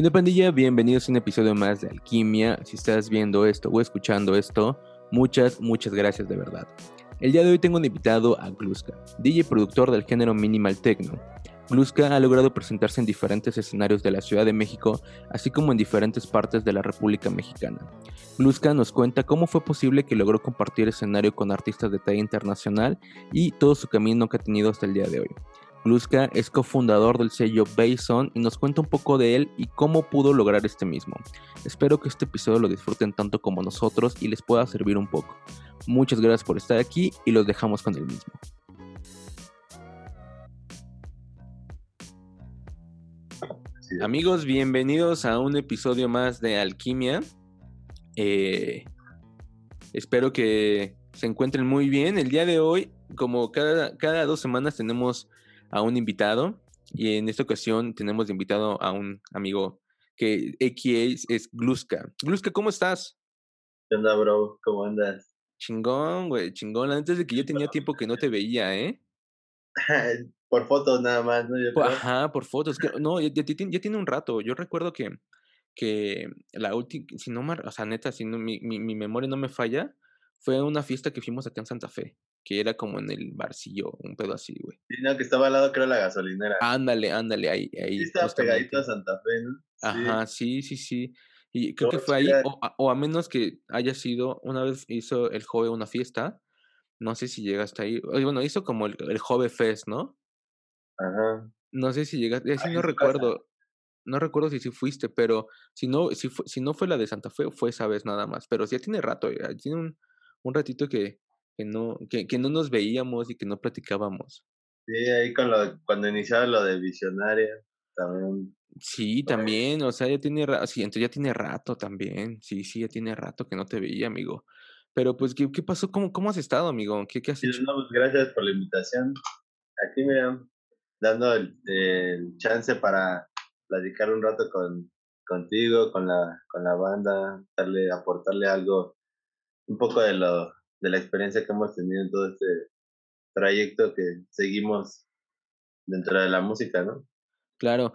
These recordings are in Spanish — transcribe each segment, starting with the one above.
¿Qué pandilla? Bienvenidos a un episodio más de Alquimia. Si estás viendo esto o escuchando esto, muchas, muchas gracias de verdad. El día de hoy tengo un invitado a Gluska, DJ productor del género minimal techno. Gluska ha logrado presentarse en diferentes escenarios de la Ciudad de México, así como en diferentes partes de la República Mexicana. Gluska nos cuenta cómo fue posible que logró compartir escenario con artistas de talla internacional y todo su camino que ha tenido hasta el día de hoy. Gluska es cofundador del sello Bason y nos cuenta un poco de él y cómo pudo lograr este mismo. Espero que este episodio lo disfruten tanto como nosotros y les pueda servir un poco. Muchas gracias por estar aquí y los dejamos con el mismo. Amigos, bienvenidos a un episodio más de Alquimia. Eh, espero que se encuentren muy bien. El día de hoy, como cada, cada dos semanas, tenemos a un invitado y en esta ocasión tenemos de invitado a un amigo que X es Gluska. Gluska, ¿cómo estás? ¿Qué onda, bro? ¿Cómo andas? Chingón, güey, chingón. Antes de que yo tenía tiempo que no te veía, ¿eh? por fotos nada más, ¿no? Ajá, por fotos. No, ya, tiene un rato. Yo recuerdo que, que la última, si no, o sea, neta, si no, mi, mi, mi memoria no me falla, fue una fiesta que fuimos acá en Santa Fe que era como en el barcillo, un pedo así, güey. Sí, no, que estaba al lado, creo, la gasolinera. Ándale, ándale, ahí. ahí sí, estaba pegadito a Santa Fe, ¿no? Ajá, sí, sí, sí. Y creo que fue ahí, o a, menos que haya sido, una vez hizo el Jove una fiesta, no sé si llegaste ahí, bueno, hizo como el, el Jove Fest, ¿no? Ajá. No sé si llegaste, sí, no recuerdo, no recuerdo si sí fuiste, pero si no, si, si no fue la de Santa Fe, fue esa vez nada más, pero ya tiene rato, ya tiene un, un ratito que, que no, que, que no nos veíamos y que no platicábamos. Sí, ahí con lo, cuando iniciaba lo de Visionaria, también. Sí, también, o sea, ya tiene, sí, entonces ya tiene rato también, sí, sí, ya tiene rato que no te veía, amigo. Pero pues, ¿qué, qué pasó? ¿Cómo, ¿Cómo has estado, amigo? ¿Qué, qué has hecho? No, pues, gracias por la invitación. Aquí me dando el, el, chance para platicar un rato con, contigo, con la, con la banda, darle, aportarle algo, un poco de lo, de la experiencia que hemos tenido en todo este trayecto que seguimos dentro de la música, ¿no? Claro,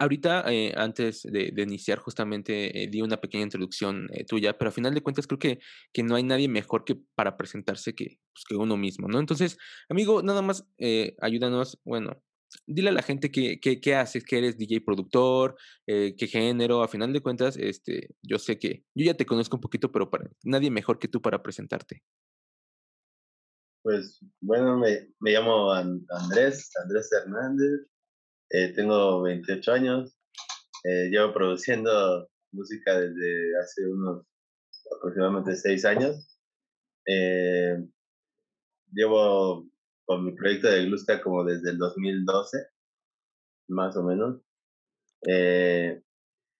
ahorita eh, antes de, iniciar justamente eh, di una pequeña introducción eh, tuya, pero a final de cuentas creo que, que no hay nadie mejor que para presentarse que, pues, que uno mismo, ¿no? Entonces, amigo, nada más ayúdanos, bueno, dile a la gente qué, qué, qué haces, que eres DJ productor, eh, qué género, a final de cuentas, este, yo sé que, yo ya te conozco un poquito, pero para, nadie mejor que tú para presentarte. Pues bueno, me, llamo Andrés, Andrés Hernández, eh, tengo 28 años, eh, llevo produciendo música desde hace unos aproximadamente 6 años. Llevo con mi proyecto de Gluska como desde el 2012, más o menos. Eh,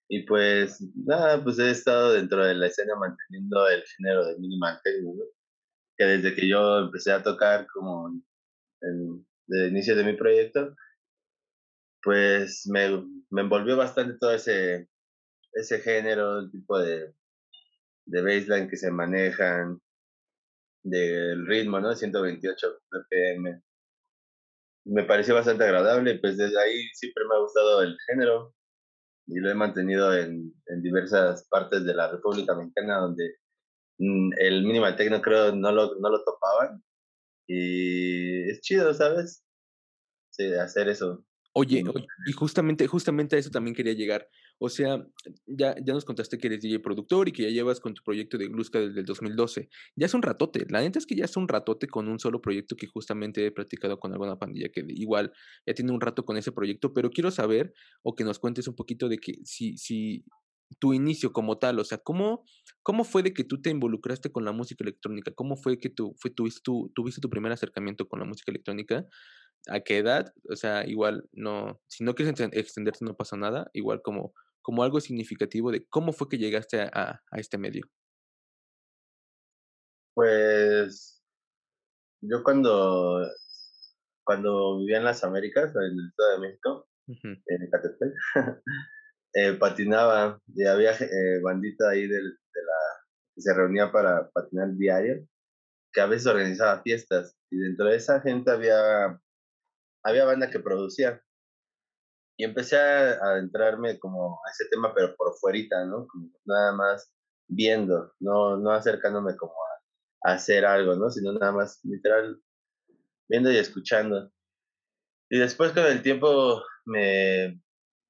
y pues nada, pues he estado dentro de la escena manteniendo el género de minimal techno, que desde que yo empecé a tocar como en, el inicio de mi proyecto, pues me, me envolvió bastante todo ese, ese género, el tipo de, de baseline que se manejan, del ritmo, ¿no? 128 BPM. Me pareció bastante agradable pues desde ahí siempre me ha gustado el género y lo he mantenido en, en diversas partes de la República Mexicana donde mm, el minimal techno creo no lo, no lo topaban y es chido, ¿sabes? Sí, hacer eso. Oye, y justamente, justamente a eso también quería llegar. O sea, ya, ya nos contaste que eres DJ productor y que ya llevas con tu proyecto de Gluska desde el 2012. Ya es un ratote. La neta es que ya es un ratote con un solo proyecto que justamente he practicado con alguna pandilla que igual ya tiene un rato con ese proyecto, pero quiero saber o que nos cuentes un poquito de que si, si tu inicio como tal, o sea, ¿cómo, ¿cómo fue de que tú te involucraste con la música electrónica? ¿Cómo fue que tú fue, tuviste, tu, tuviste tu primer acercamiento con la música electrónica? ¿A qué edad? O sea, igual no, si no quieres extenderte no pasa nada, igual como, como algo significativo de cómo fue que llegaste a, a este medio. Pues yo cuando, cuando vivía en las Américas, en el Estado de México, en Ecatepec, eh, patinaba y había eh, bandita ahí de la que se reunía para patinar diario, que a veces organizaba fiestas y dentro de esa gente había había banda que producía. Y empecé a adentrarme como a ese tema, pero por fuerita, ¿no? Como nada más viendo, no, no acercándome como a, a hacer algo, ¿no? Sino nada más literal viendo y escuchando. Y después con el tiempo me,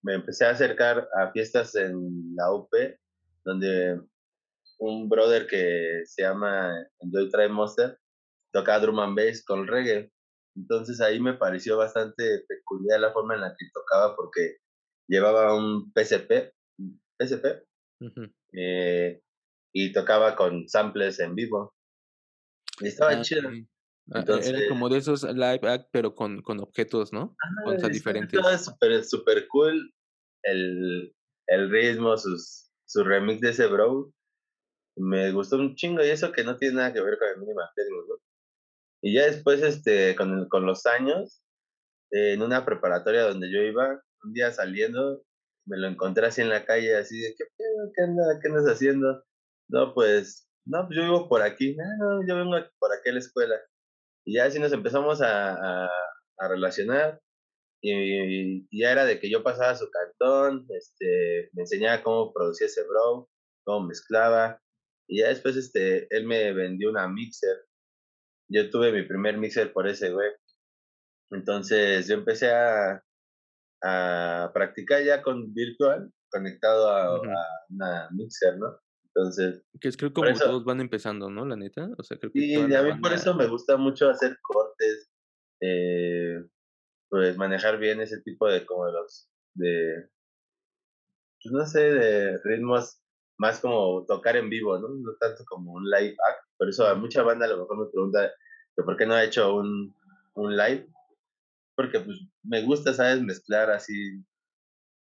me empecé a acercar a fiestas en la UP, donde un brother que se llama Enjoy Try Monster toca drum and bass con reggae. Entonces ahí me pareció bastante peculiar la forma en la que tocaba porque llevaba un PSP, PSP eh, y tocaba con samples en vivo. Y estaba ah, chido. Ah, e, era como de esos live act, pero con, con objetos, ¿no? con cosas diferentes. Estaba súper super cool el, el ritmo, sus, su remix de ese bro. Me gustó un chingo y eso que no tiene nada que ver con el minimal ¿no? Y ya después, este, con, con los años, en una preparatoria donde yo iba, un día saliendo, me lo encontré así en la calle, así de, ¿qué ¿Qué, anda, ¿Qué andas haciendo? No, pues, no, pues yo vivo por aquí. No, no, yo vengo por aquí a la escuela. Y ya así nos empezamos a, a, a relacionar. Y, ya era de que yo pasaba su cartón, este, me enseñaba cómo producía ese bro, cómo mezclaba. Y ya después, este, él me vendió una mixer yo tuve mi primer mixer por ese güey. Entonces yo empecé a, a practicar ya con virtual, conectado a, una mixer, ¿no? Entonces. Que es creo como todos van empezando, ¿no? La neta. O sea, creo que. Sí, a mí por eso me gusta mucho hacer cortes, eh, pues manejar bien ese tipo de, como de los, de, pues no sé, de ritmos más como tocar en vivo, ¿no? No tanto como un live act. Por eso a mucha banda a lo mejor me pregunta que por qué no ha hecho un, un live. Porque pues me gusta, ¿sabes? Mezclar así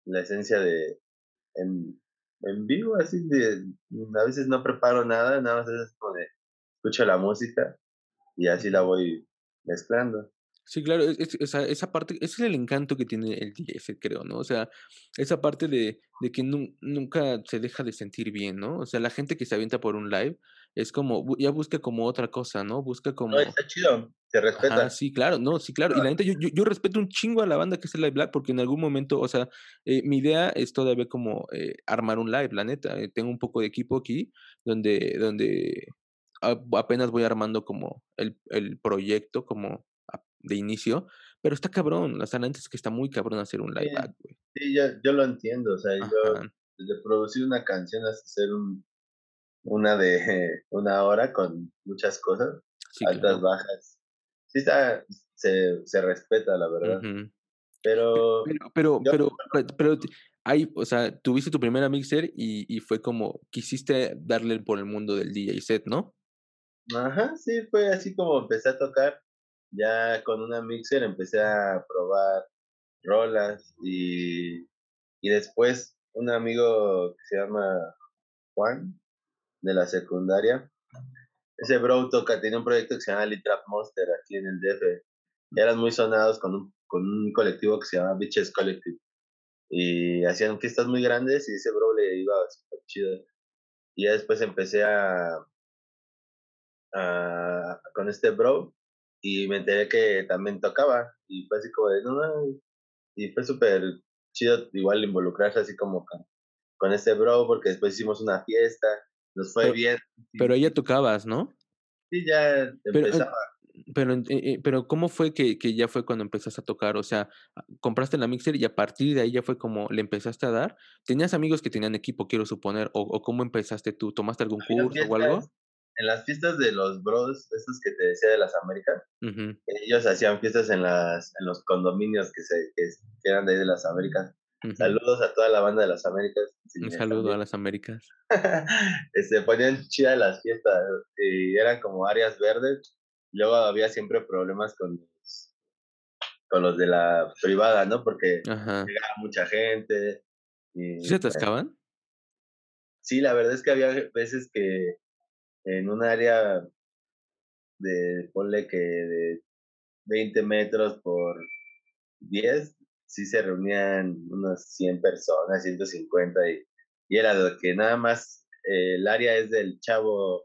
la esencia de en, en vivo, así de a veces no preparo nada, nada más es como de escucho la música y así la voy mezclando. Sí, claro, esa, esa parte, ese es el encanto que tiene el DJ creo, ¿no? O sea, esa parte de, de que nunca se deja de sentir bien, ¿no? O sea, la gente que se avienta por un live es como, ya busca como otra cosa, ¿no? Busca como... No, está chido, se respeta. sí, claro, no, sí, claro. Y la gente, yo, yo, respeto un chingo a la banda que es el Live Black porque en algún momento, o sea, eh, mi idea es todavía como eh, armar un live, la neta. Eh, tengo un poco de equipo aquí donde, donde apenas voy armando como el, el proyecto, como de inicio, pero está cabrón, la neta es que está muy cabrón hacer un live back, güey. Sí, yo, yo, lo entiendo, o sea, yo desde producir una canción hasta hacer un, una de una hora con muchas cosas, altas, bajas. Sí está, se, se respeta, la verdad. Pero, pero, pero, pero, pero, hay, o sea, tuviste tu primera mixer y, y fue como, quisiste darle por el mundo del DJ set, ¿no? Ajá, sí, fue así como empecé a tocar ya con una mixer empecé a probar rolas y, y después un amigo que se llama Juan de la secundaria, ese bro toca, tiene un proyecto que se llama Litrap Monster aquí en el DF. Eran muy sonados con un, con un colectivo que se llama Bitches Collective. Y hacían fiestas muy grandes y ese bro le iba súper chido. Y ya después empecé a, a, con este bro y me enteré que también tocaba y fue así como de, no, no, y fue súper chido igual involucrarse así como con, con este bro porque después hicimos una fiesta, nos fue bien. Pero ella tocabas, ¿no? Sí, ya pero, empezaba. Pero, eh, eh, pero ¿cómo fue que, que ya fue cuando empezaste a tocar? O sea, compraste la mixer y a partir de ahí ya fue como le empezaste a dar. ¿Tenías amigos que tenían equipo, quiero suponer? ¿O, o cómo empezaste tú? ¿Tomaste algún curso o algo? En las fiestas de los bros, estos que te decía de las Américas, ellos hacían fiestas en las en los condominios que se que, eran de ahí de las Américas. Saludos a toda la banda de las Américas. Un saludo a las Américas. Se este, ponían chidas las fiestas y eran como áreas verdes. Luego había siempre problemas con los, con los de la privada, ¿no? Porque llegaba mucha gente. Y, ¿Sí se atascaban? Sí, la verdad es que había veces que en un área de, ponle que de 20 metros por 10, sí se reunían unas 100 personas, 150, y, y era lo que nada más eh, el área es del chavo,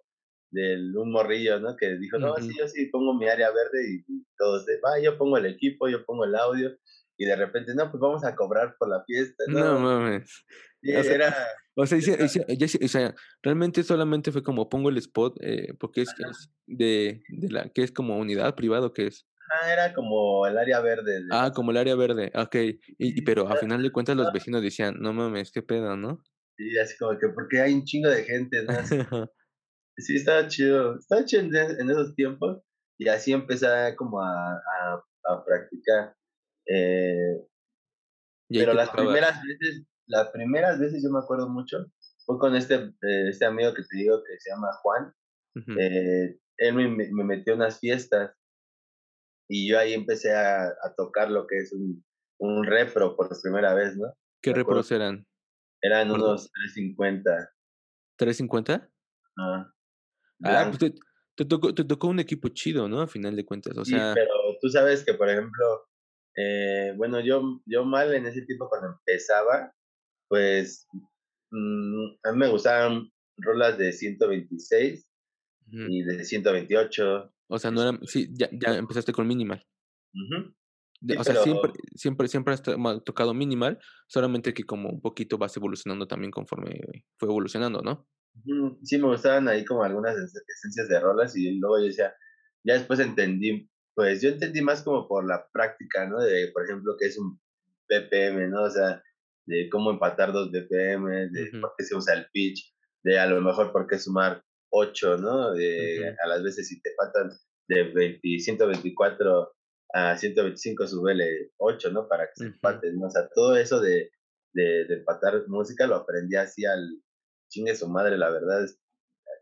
del un morrillo, ¿no? Que dijo, no, sí, yo sí pongo mi área verde y, todos de, va, yo pongo el equipo, yo pongo el audio, y de repente, no, pues vamos a cobrar por la fiesta. No, mames. Y o sea, era, O sea, hice- hice- ya hice- o sea, realmente solamente fue como pongo el spot, eh, porque es, es de, de la, que es como unidad privado que es. ah, era como el área verde. de Ah, la- como el área verde, ok. Y, y- pero a final de cuentas los vecinos decían, no mames, qué pedo, ¿no? Y así como que, porque hay un chingo de gente, ¿no? Sí, estaba chido. Estaba chido en, en esos tiempos. Y así empecé como a, a, a practicar. Eh, pero las primeras veces, las primeras veces yo me acuerdo mucho, fue con este, eh, este amigo que te digo que se llama Juan. Eh, él me, me me metió a unas fiestas y yo ahí empecé a, a tocar lo que es un, un repro por primera vez, ¿no? ¿Qué repros eran? Eran Perdón. unos 350. ¿350? Ah, Ah, blancos. pues te, te tocó, te tocó un equipo chido, ¿no? A final de cuentas. O Sí, sea, pero tú sabes que, por ejemplo, eh, bueno, yo, yo mal en ese tiempo cuando empezaba, pues mm, a mí me gustaban rolas de 126 ujú. y de 128. o sea, no era, sí, ya, ya empezaste con minimal. Sí, o sea, pero- siempre, siempre, siempre has tocado minimal, solamente que como un poquito vas evolucionando también conforme fue evolucionando, ¿no? Sí, me gustaban ahí como algunas esen- esencias de rolas y luego yo decía, ya después entendí, pues yo entendí más como por la práctica, ¿no? De, por ejemplo, que es un BPM, ¿no? O sea, de cómo empatar dos BPM, de Ujú. por qué se usa el pitch, de a lo mejor por qué sumar 8, ¿no? De a las veces si te faltan de 20, 124 a 125, subele 8, ¿no? Para que se empaten, ¿no? O sea, todo eso de, de, de empatar música lo aprendí así al chingue su madre, la verdad, es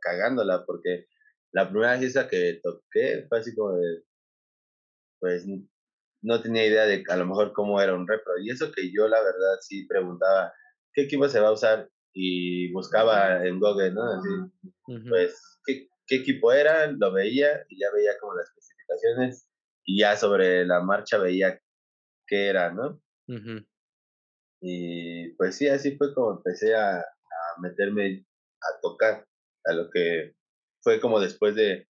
cagándola, porque la primera fiesta que toqué fue así como de, pues no tenía idea de a lo mejor cómo era un repro. Y eso que yo, la verdad, sí preguntaba, ¿qué equipo se va a usar? Y buscaba en Google, ¿no? Así, pues, ¿qué, qué equipo era? Lo veía y ya veía como las especificaciones y ya sobre la marcha veía qué era, ¿no? Y pues sí, así fue como empecé a, a meterme a tocar, a lo que fue como después de,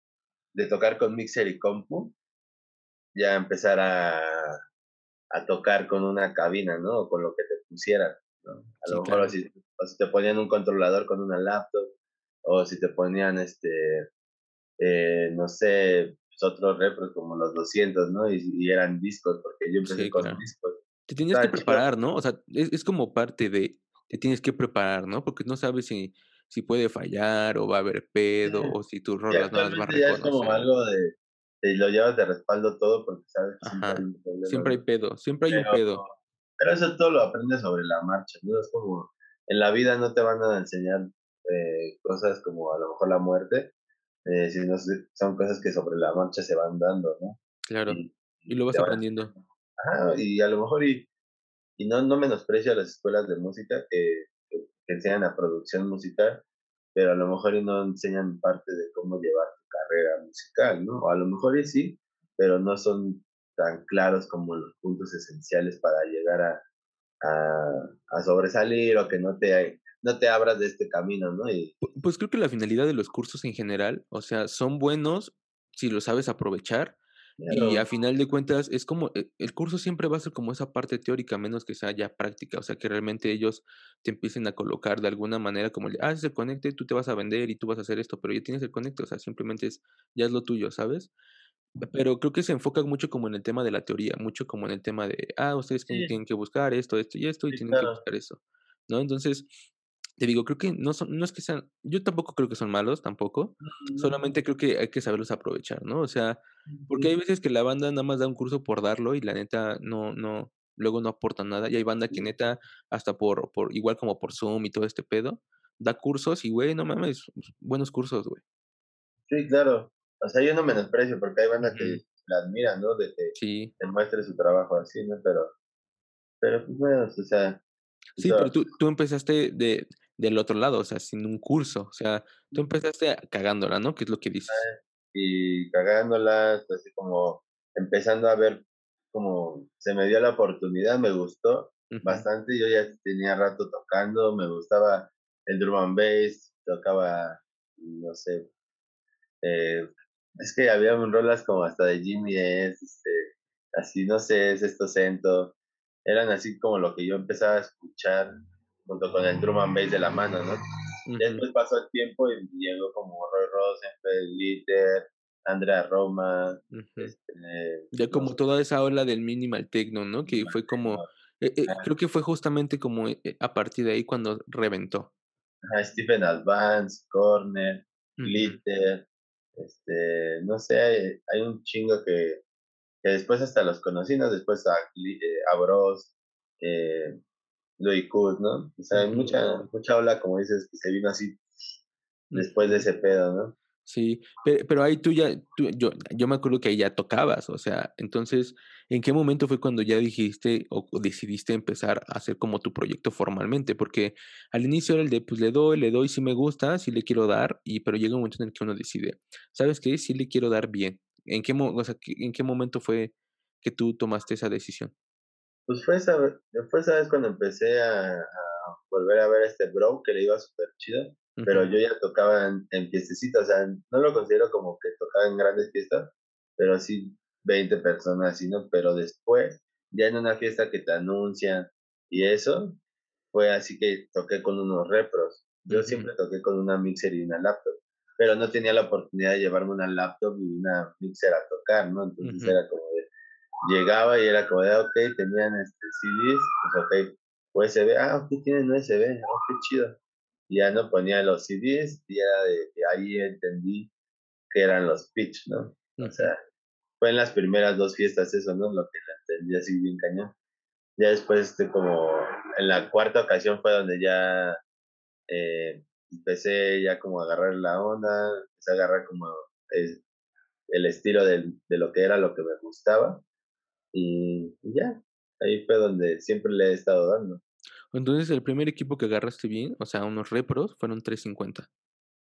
de tocar con Mixer y Compu, ya empezar a, a tocar con una cabina, ¿no? O con lo que te pusieran, ¿no? A Sí, lo mejor claro. si, o si te ponían un controlador con una laptop, o si te ponían, este, eh, no sé, pues, otros repros como los 200, ¿no? Y, y eran discos, porque yo empecé Sí, con claro. discos. Te tienes que Está chido. preparar, ¿no? O sea, es, es como parte de, te tienes que preparar, ¿no? Porque no sabes si, si puede fallar o va a haber pedo Sí. o si tus rolas no las va a ya es como algo de, de lo llevas de respaldo todo porque sabes que siempre hay un problema. Siempre hay pedo, siempre hay un pedo. pero eso todo lo aprendes sobre la marcha, ¿no? Es como, en la vida no te van a enseñar eh, cosas como a lo mejor la muerte, eh, sino son cosas que sobre la marcha se van dando, ¿no? Claro. Y, Y lo vas te aprendiendo. Ajá, y a lo mejor, y, y no, no menosprecio a las escuelas de música que, que, que enseñan a producción musical, pero a lo mejor y no enseñan parte de cómo llevar carrera musical, ¿no? O a lo mejor y sí, pero no son tan claros como los puntos esenciales para llegar a, a, sobresalir o que no te, no te abras de este camino, ¿no? Y, Pu- Pues creo que la finalidad de los cursos en general, o sea, son buenos si lo sabes aprovechar y a claro, final de cuentas es como, e- el curso siempre va a ser como esa parte teórica, menos que sea ya práctica, o sea, que realmente ellos te empiecen a colocar de alguna manera como, ah, es el conecte, tú te vas a vender y tú vas a hacer esto, pero ya tienes el conecte, o sea, simplemente es, ya es lo tuyo, ¿sabes? Pero creo que se enfoca mucho como en el tema de la teoría, mucho como en el tema de, ah, ustedes tienen, sí, tienen que buscar esto, esto y esto, y sí, tienen que claro. buscar eso, ¿no? Entonces, te digo, creo que no son, no es que sean, yo tampoco creo que son malos, tampoco, solamente creo que hay que saberlos aprovechar, ¿no? O sea, porque hay veces que la banda nada más da un curso por darlo y la neta no, no, luego no aporta nada, y hay banda que neta, hasta por, por, igual como por Zoom y todo este pedo, da cursos y, güey, no mames, buenos cursos, güey. Sí, claro. O sea, yo no menosprecio porque hay banda que la admiran, ¿no? De que Sí, te muestre su trabajo así, ¿no? Pero, pero pues bueno, o sea, sí, pero tú, tú empezaste de, del otro lado, o sea, sin un curso, o sea, tú empezaste cagándola, ¿no? Que es lo que dices. y cagándolas, así como empezando a ver como se me dio la oportunidad, me gustó bastante, yo ya tenía rato tocando, me gustaba el drum and bass, tocaba, no sé, eh, es que había un rolas como hasta de Jimmy es, este, así, no sé, es esto eran así como lo que yo empezaba a escuchar junto con el drum and bass de la mano, ¿no? Después pasó el tiempo y llegó como Roy Rosenfeld, Litter, Andrea Roma. este, ya como toda esa ola del minimal techno, ¿no? Que fue como, eh, eh, creo que fue justamente como eh, a partir de ahí cuando reventó. Stephen Advance, Corner, Glitter, este, no sé, hay, un chingo que, que, después hasta los conocí, ¿no? Después a, a Bros, eh, Louis Kut, ¿no? O sea, hay mucha, mucha ola, como dices, que se vino así después de ese pedo, ¿no? Sí, pero, ahí tú ya, yo, yo me acuerdo que ahí ya tocabas, o sea, entonces, ¿en qué momento fue cuando ya dijiste o decidiste empezar a hacer como tu proyecto formalmente? Porque al inicio era el de, pues le doy, le doy, si me gusta, si le quiero dar, y pero llega un momento en el que uno decide, ¿sabes qué? Si le quiero dar bien. ¿En qué, o sea, ¿en qué momento fue que tú tomaste esa decisión? Pues fue esa, fue esa vez cuando empecé a, a volver a ver a este bro que le iba súper chido pero yo ya tocaba en, en fiestecitas, o sea, no lo considero como que tocaba en grandes fiestas, pero sí 20 personas, ¿sí, ¿no? Pero después, ya en una fiesta que te anuncian y eso, fue así que toqué con unos repros. Yo siempre toqué con una mixer y una laptop, pero no tenía la oportunidad de llevarme una laptop y una mixer a tocar, ¿no? Entonces era como llegaba y era como de, ah, ok, tenían este CDs, pues ok, USB, ah, ok, tienen USB, oh, qué chido ya no ponía los CDs y era de, ahí entendí que eran los pitch, ¿no? O sea, fue en las primeras dos fiestas eso, ¿no? Lo que entendí así bien cañón. Ya después, este, como en la cuarta ocasión fue donde ya eh, empecé ya como a agarrar la onda, empecé a agarrar como el, el estilo de, de, lo que era lo que me gustaba y, ya, ahí fue donde siempre le he estado dando. Entonces, el primer equipo que agarraste bien, o sea, unos repros, fueron 350.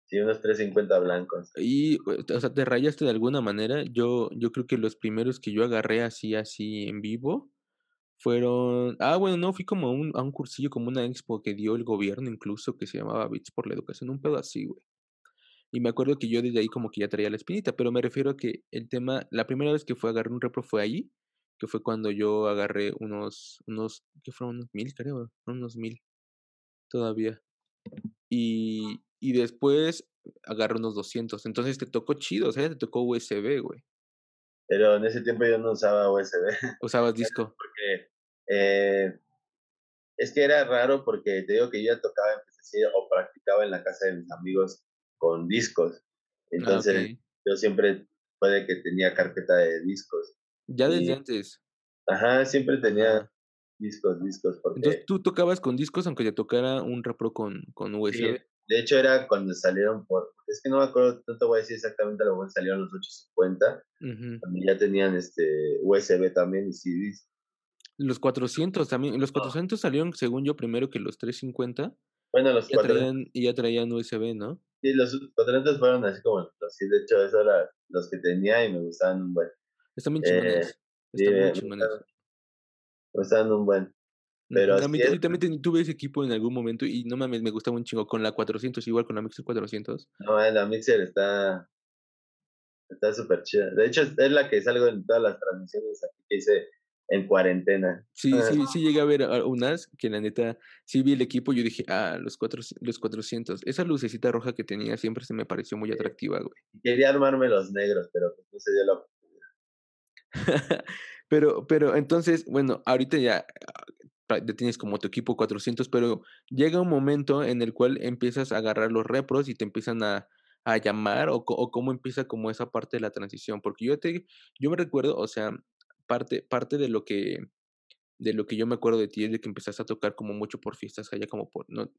Sí, unos 350 blancos. Y, o sea, te rayaste de alguna manera. Yo, yo creo que los primeros que yo agarré así, así en vivo, fueron. Ah, bueno, no, fui como a un, a un cursillo, como una expo que dio el gobierno, incluso, que se llamaba Bits por la Educación, un pedo así, güey. Y me acuerdo que yo desde ahí como que ya traía la espinita, pero me refiero a que el tema, la primera vez que fue a agarrar un repro fue ahí, que fue cuando yo agarré unos, unos, ¿qué fueron? Unos mil, creo, unos mil todavía. Y, y después agarré unos 200. Entonces te tocó chido, o sea, te tocó USB, güey. Pero en ese tiempo yo no usaba USB. Usabas disco. Porque eh, es que era raro porque te digo que yo ya tocaba en PC o practicaba en la casa de mis amigos con discos. Ah, Entonces yo siempre puede que tenía carpeta de discos. Ya desde antes. Ajá, siempre tenía discos, discos. Porque... Entonces tú tocabas con discos aunque ya tocara un repro con, con USB. de hecho era cuando salieron por, es que no me acuerdo, no te voy a decir exactamente lo que salieron los 850, uh ya tenían este USB también y CDs. Los 400 también, los 400 salieron según yo primero que los 350. Bueno, los ya 400. Traían, y ya traían USB, ¿no? Sí, los 400 fueron así como los, sí, de hecho, esos eran los que tenía y me gustaban un buen. Están bien chingones. Eh, Están muy chingones. Están un buen. Pero a mí, también tuve ese equipo en algún momento y no mames, me gustaba un chingo con la 400, igual con la Mixer 400. No, eh, la Mixer está está súper chida. De hecho, es la que salgo en todas las transmisiones aquí que hice en cuarentena. Sí, ah. sí, sí llegué a ver unas que la neta, sí vi el equipo y yo dije, ah, los, cuatro, los 400. Esa lucecita roja que tenía siempre se me pareció muy atractiva, güey. Quería armarme los negros, pero pues no se dio la pero, pero entonces, bueno, ahorita ya ah, tienes como tu equipo 400, pero llega un momento en el cual empiezas a agarrar los repros y te empiezan a, a llamar o, o, cómo empieza como esa parte de la transición, porque yo te, yo me recuerdo, o sea, parte, parte de lo que de lo que yo me acuerdo de ti es de que empezaste a tocar como mucho por fiestas allá como por no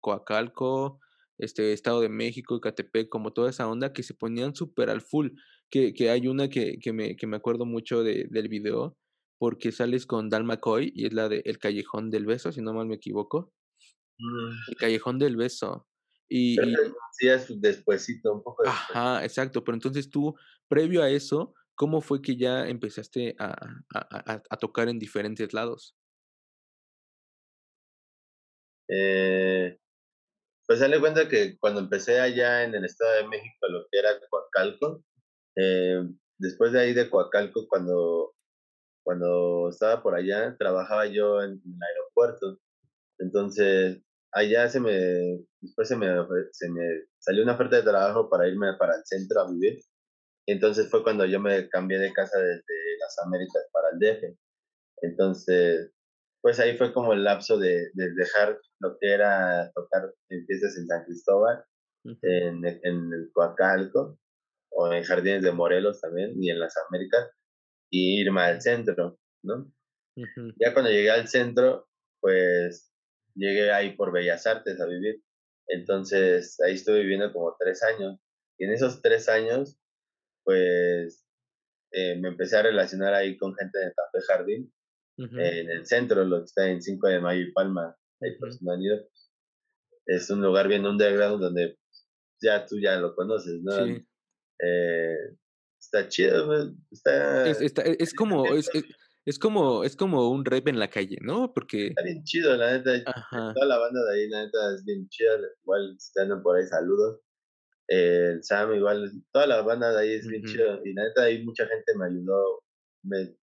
Coacalco, este Estado de México, Ecatepec, como toda esa onda que se ponían súper al full que, que hay una que, que, me, que me acuerdo mucho de, del video, porque sales con Dal McCoy y es la de El Callejón del Beso, si no mal me equivoco. El Callejón del Beso. Y, sí, es despuésito, un poco después. Ajá, exacto. Pero entonces tú, previo a eso, ¿cómo fue que ya empezaste a, a, a tocar en diferentes lados? Eh, pues dale cuenta que cuando empecé allá en el Estado de México, lo que era Coacalco, eh, después de ahí de Coacalco, cuando cuando estaba por allá, trabajaba yo en, el aeropuerto. Entonces, allá se me, después se me, se me salió una oferta de trabajo para irme para el centro a vivir. Entonces fue cuando yo me cambié de casa desde las Américas para el DF. Entonces, pues ahí fue como el lapso de, de dejar lo que era tocar en fiestas en San Cristóbal, en, en el Coacalco, o en Jardines de Morelos también, y en las Américas, y irme al centro, ¿no? Ya cuando llegué al centro, pues llegué ahí por Bellas Artes a vivir. Entonces ahí estuve viviendo como tres años. Y en esos tres años, pues eh, me empecé a relacionar ahí con gente de Café Jardín, en el centro, lo que está en 5 de Mayo y Palma, ahí por Es un lugar bien underground donde ya tú ya lo conoces, ¿no? Sí. Eh, está chido, está... Es, está, es como, es, es, como, es como un rap en la calle, ¿no? Porque... Está bien chido, la neta. Toda la banda de ahí, la neta, es bien chida. Igual están por ahí, saludos. el Sam, igual, toda la banda de ahí es bien chido. Y la neta, ahí mucha gente me ayudó. Me,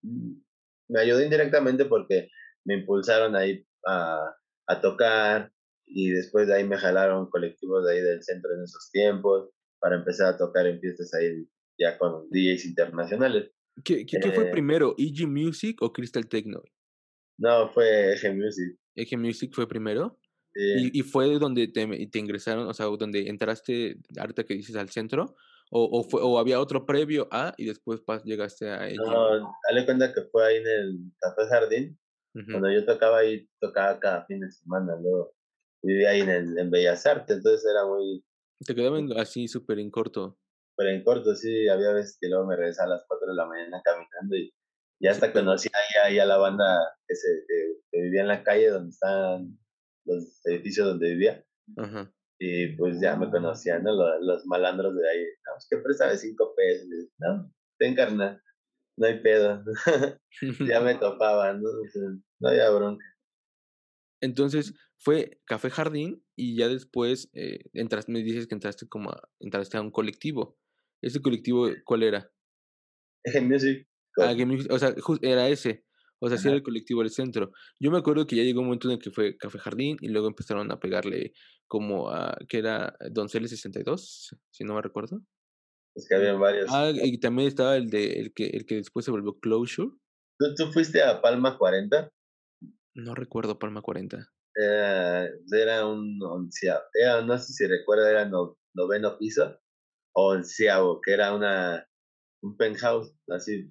me ayudó indirectamente porque me impulsaron ahí a, a tocar y después de ahí me jalaron colectivos de ahí del centro en esos tiempos para empezar a tocar en fiestas ahí ya con DJs internacionales. ¿Qué, qué, fue eh primero, EG Music o Crystal Techno? No, fue EG Music. ¿EG Music fue primero? ¿Y, ¿Y, fue donde te, te, ingresaron, o sea, donde entraste, ahorita que dices, al centro? ¿O, o, fue, o había otro previo a y después llegaste a EG? No, dale cuenta que fue ahí en el Café Jardín. Cuando yo tocaba ahí, tocaba cada fin de semana. Luego vivía ahí en, el, en Bellas Artes, entonces era muy, te quedaban así súper en corto. Pero en corto, sí, había veces que luego me regresaba a las 4 de la mañana caminando y, ya hasta conocí ahí, a la banda que, se, que, vivía en la calle donde están los edificios donde vivía. Y pues ya me conocían los, malandros de ahí. No, es que préstame 5 pesos. No, ten carnal, no hay pedo. ya me topaban, ¿no? no había bronca. Entonces, fue Café Jardín y ya después eh, entraste, me dices que entraste como a, entraste a un colectivo. ¿Ese colectivo cuál era? Game Music. Ah, Music, o sea, era ese. O sea, sí era el colectivo del centro. Yo me acuerdo que ya llegó un momento en el que fue Café Jardín y luego empezaron a pegarle como a, que era Doncel 62, si no me recuerdo. Es que había varios. Ah, y también estaba el de el que, el que después se volvió Closure. ¿Tú, ¿Tú, fuiste a Palma 40? No recuerdo Palma 40. Eh, era un onceavo, era, no sé si recuerda, era noveno piso o onceavo, que era una, un penthouse, así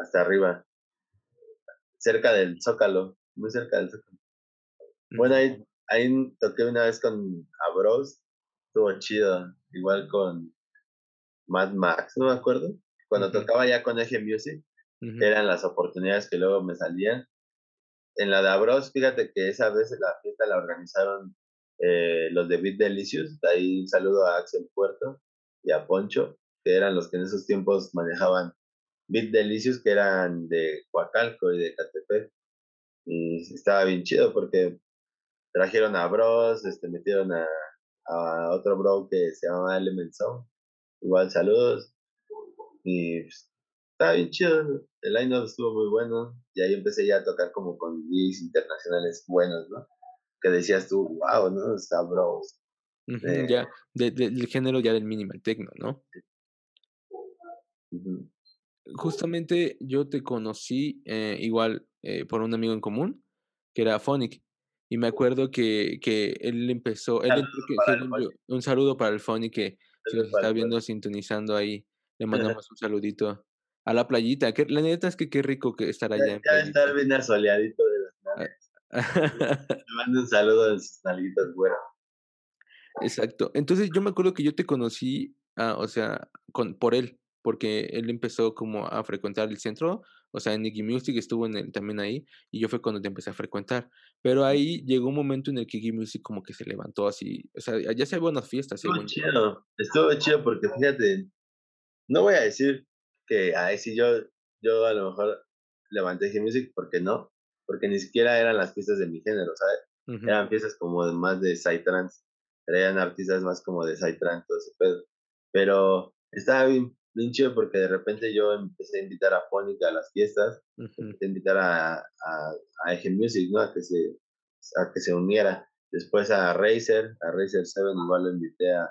hasta arriba, cerca del Zócalo, muy cerca del Zócalo. Bueno, ahí, ahí toqué una vez con Abros, estuvo chido, igual con Mad Max, no me acuerdo. Cuando tocaba ya con Eje Music, eran las oportunidades que luego me salían en la de Abros, fíjate que esa vez la fiesta la organizaron eh, los de Beat Delicious. De ahí un saludo a Axel Puerto y a Poncho, que eran los que en esos tiempos manejaban Beat Delicious, que eran de Coacalco y de Catepec. Y estaba bien chido porque trajeron a Bros, este, metieron a, a otro bro que se llamaba Element Sound. Igual saludos. Y pues, estaba bien chido. El line-up estuvo muy bueno. Y ahí empecé ya a tocar como con DJs internacionales buenos, ¿no? Que decías tú, wow, ¿no? Está bro. Eh, ya, del género ya del minimal techno, ¿no? Justamente yo te conocí eh, igual eh, por un amigo en común, que era Phonic. Y me acuerdo que, que él empezó, él un saludo para el Phonic que se nos está viendo sintonizando ahí. Le mandamos un saludito a la playita. Que, la neta es que qué rico que estar allá. Ya, en estar bien asoleadito de las nalgas. Te mando un saludo de sus nalguitas, güero. Exacto. Entonces yo me acuerdo que yo te conocí, ah, o sea, con, por él, porque él empezó como a frecuentar el centro, o sea, en Nicky Music estuvo en el, también ahí, y yo fue cuando te empecé a frecuentar. Pero ahí llegó un momento en el que Nicky Music como que se levantó así, o sea, ya se buenas fiestas. Estuvo chido, estuvo chido porque fíjate, no voy a decir que ahí sí yo, yo a lo mejor levanté G-Music, porque no? Porque ni siquiera eran las piezas de mi género, ¿sabes? Eran piezas como más de Psytrance, eran artistas más como de Psytrance, todo ese pedo. Pero estaba bien, bien chido porque de repente yo empecé a invitar a Fónica a las fiestas, empecé a invitar a, a, a Eje Music, ¿no? A que se, a que se uniera. Después a Razer, a Razer 7 igual lo invité a,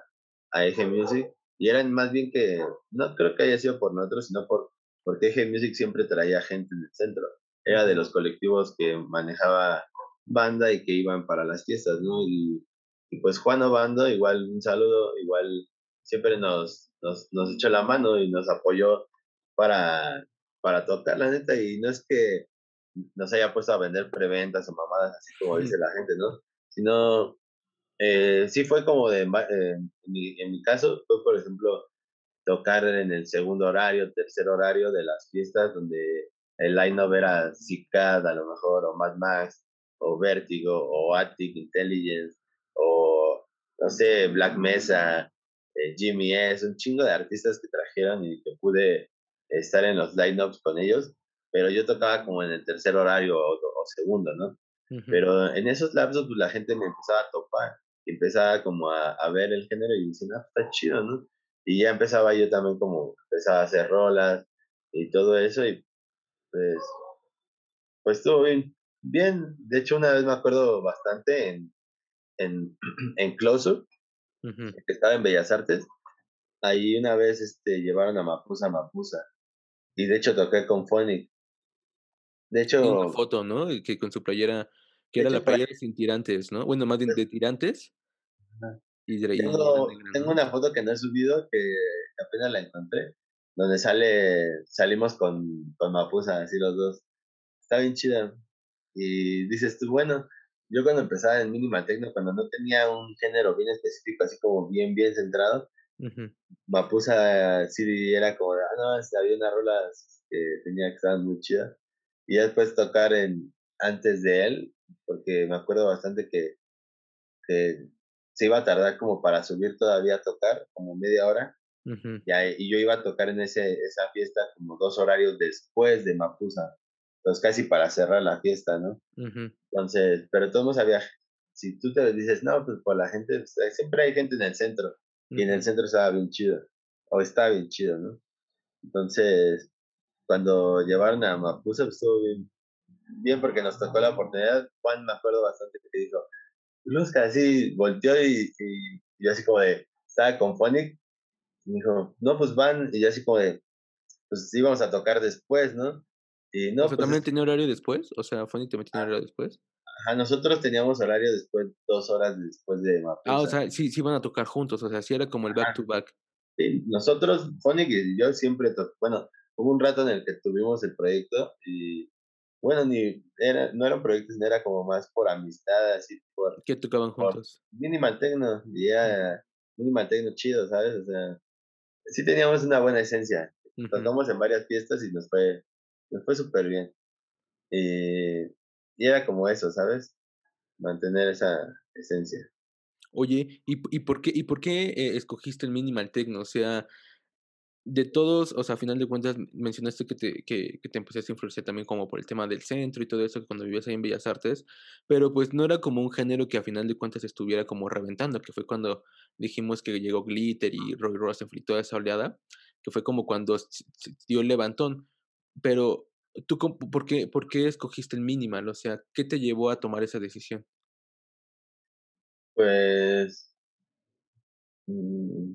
a Eje Music. Y eran más bien que, no creo que haya sido por nosotros, sino por, porque Eje Music siempre traía gente en el centro. Era de los colectivos que manejaba banda y que iban para las fiestas, ¿no? Y, y pues Juan Obando, igual un saludo, igual siempre nos, nos, nos echó la mano y nos apoyó para, para tocar, la neta, y no es que nos haya puesto a vender preventas o mamadas, así como dice la gente, ¿no? Sino, eh, sí fue como de, eh, en, mi, en mi caso, fue por ejemplo tocar en el segundo horario, tercer horario de las fiestas, donde el line-up era Cicad a lo mejor, o Mad Max, o Vértigo, o Attic Intelligence, o no sé, Black Mesa, eh, Jimmy S, un chingo de artistas que trajeron y que pude estar en los lineups con ellos, pero yo tocaba como en el tercer horario o, segundo, ¿no? Pero en esos lapsos pues, la gente me empezaba a topar, y empezaba como a, a ver el género y decía, ah, está chido, ¿no? Y ya empezaba yo también como, empezaba a hacer rolas y todo eso y pues, pues estuvo bien, bien. De hecho, una vez me acuerdo bastante en, en, en que estaba en Bellas Artes, ahí una vez este, llevaron a Mapusa Mapusa. Y de hecho toqué con Phonic. De hecho. una foto, ¿no? Que con su playera, que era la playera sin tirantes, ¿no? Bueno, más bien de tirantes. Y tengo, tengo una foto que no he subido, que apenas la encontré, donde sale, salimos con, con Mapusa, así los dos. Está bien chida. Y dices tú, bueno, yo cuando empezaba en Minimal Techno, cuando no tenía un género bien específico, así como bien, bien centrado, Mapusa sí era como, ah, no, había una rola que tenía que estar muy chida. Y después tocar en, antes de él, porque me acuerdo bastante que, que se iba a tardar como para subir todavía a tocar, como media hora. y, yo iba a tocar en ese, esa fiesta como dos horarios después de Mapusa pues casi para cerrar la fiesta, ¿no? Entonces, pero todos había, si tú te dices, no, pues por la gente, pues, siempre hay gente en el centro, y en el centro estaba bien chido, o está bien chido, ¿no? Entonces, cuando llevaron a Mapusa, pues estuvo bien, bien porque nos tocó la oportunidad, Juan me acuerdo bastante que dijo, Luz así volteó y, y, yo así como de, estaba con Phonic, y dijo, no, pues van, y yo así como de, pues íbamos a tocar después, ¿no? Y no, o sea, pues ¿también tenía horario después? O sea, Fanny también tenía horario después. Ajá, nosotros teníamos horario después, dos horas después de Mapusa. Ah, o sea, sí, sí iban a tocar juntos, o sea, sí era como el back to back. Sí, nosotros, Phonic y yo siempre, bueno, hubo un rato en el que tuvimos el proyecto y, bueno, ni era, no eran proyectos, era como más por amistad, así por... ¿Qué tocaban juntos? Minimal Tecno, y ya, Minimal Tecno chido, ¿sabes? O sea, sí teníamos una buena esencia. Tocamos en varias fiestas y nos fue, me fue súper bien. y era como eso, ¿sabes? Mantener esa esencia. Oye, ¿y, y por qué, y por qué eh, escogiste el minimal techno? O sea, de todos, o sea, a final de cuentas mencionaste que te, que, que te empezaste a influenciar también como por el tema del centro y todo eso, cuando vivías ahí en Bellas Artes, pero pues no era como un género que a final de cuentas estuviera como reventando, que fue cuando dijimos que llegó Glitter y Roy Rosenfeld y toda esa oleada, que fue como cuando dio el levantón. Pero, ¿tú por qué, por qué escogiste el minimal? O sea, ¿qué te llevó a tomar esa decisión? Pues, mm,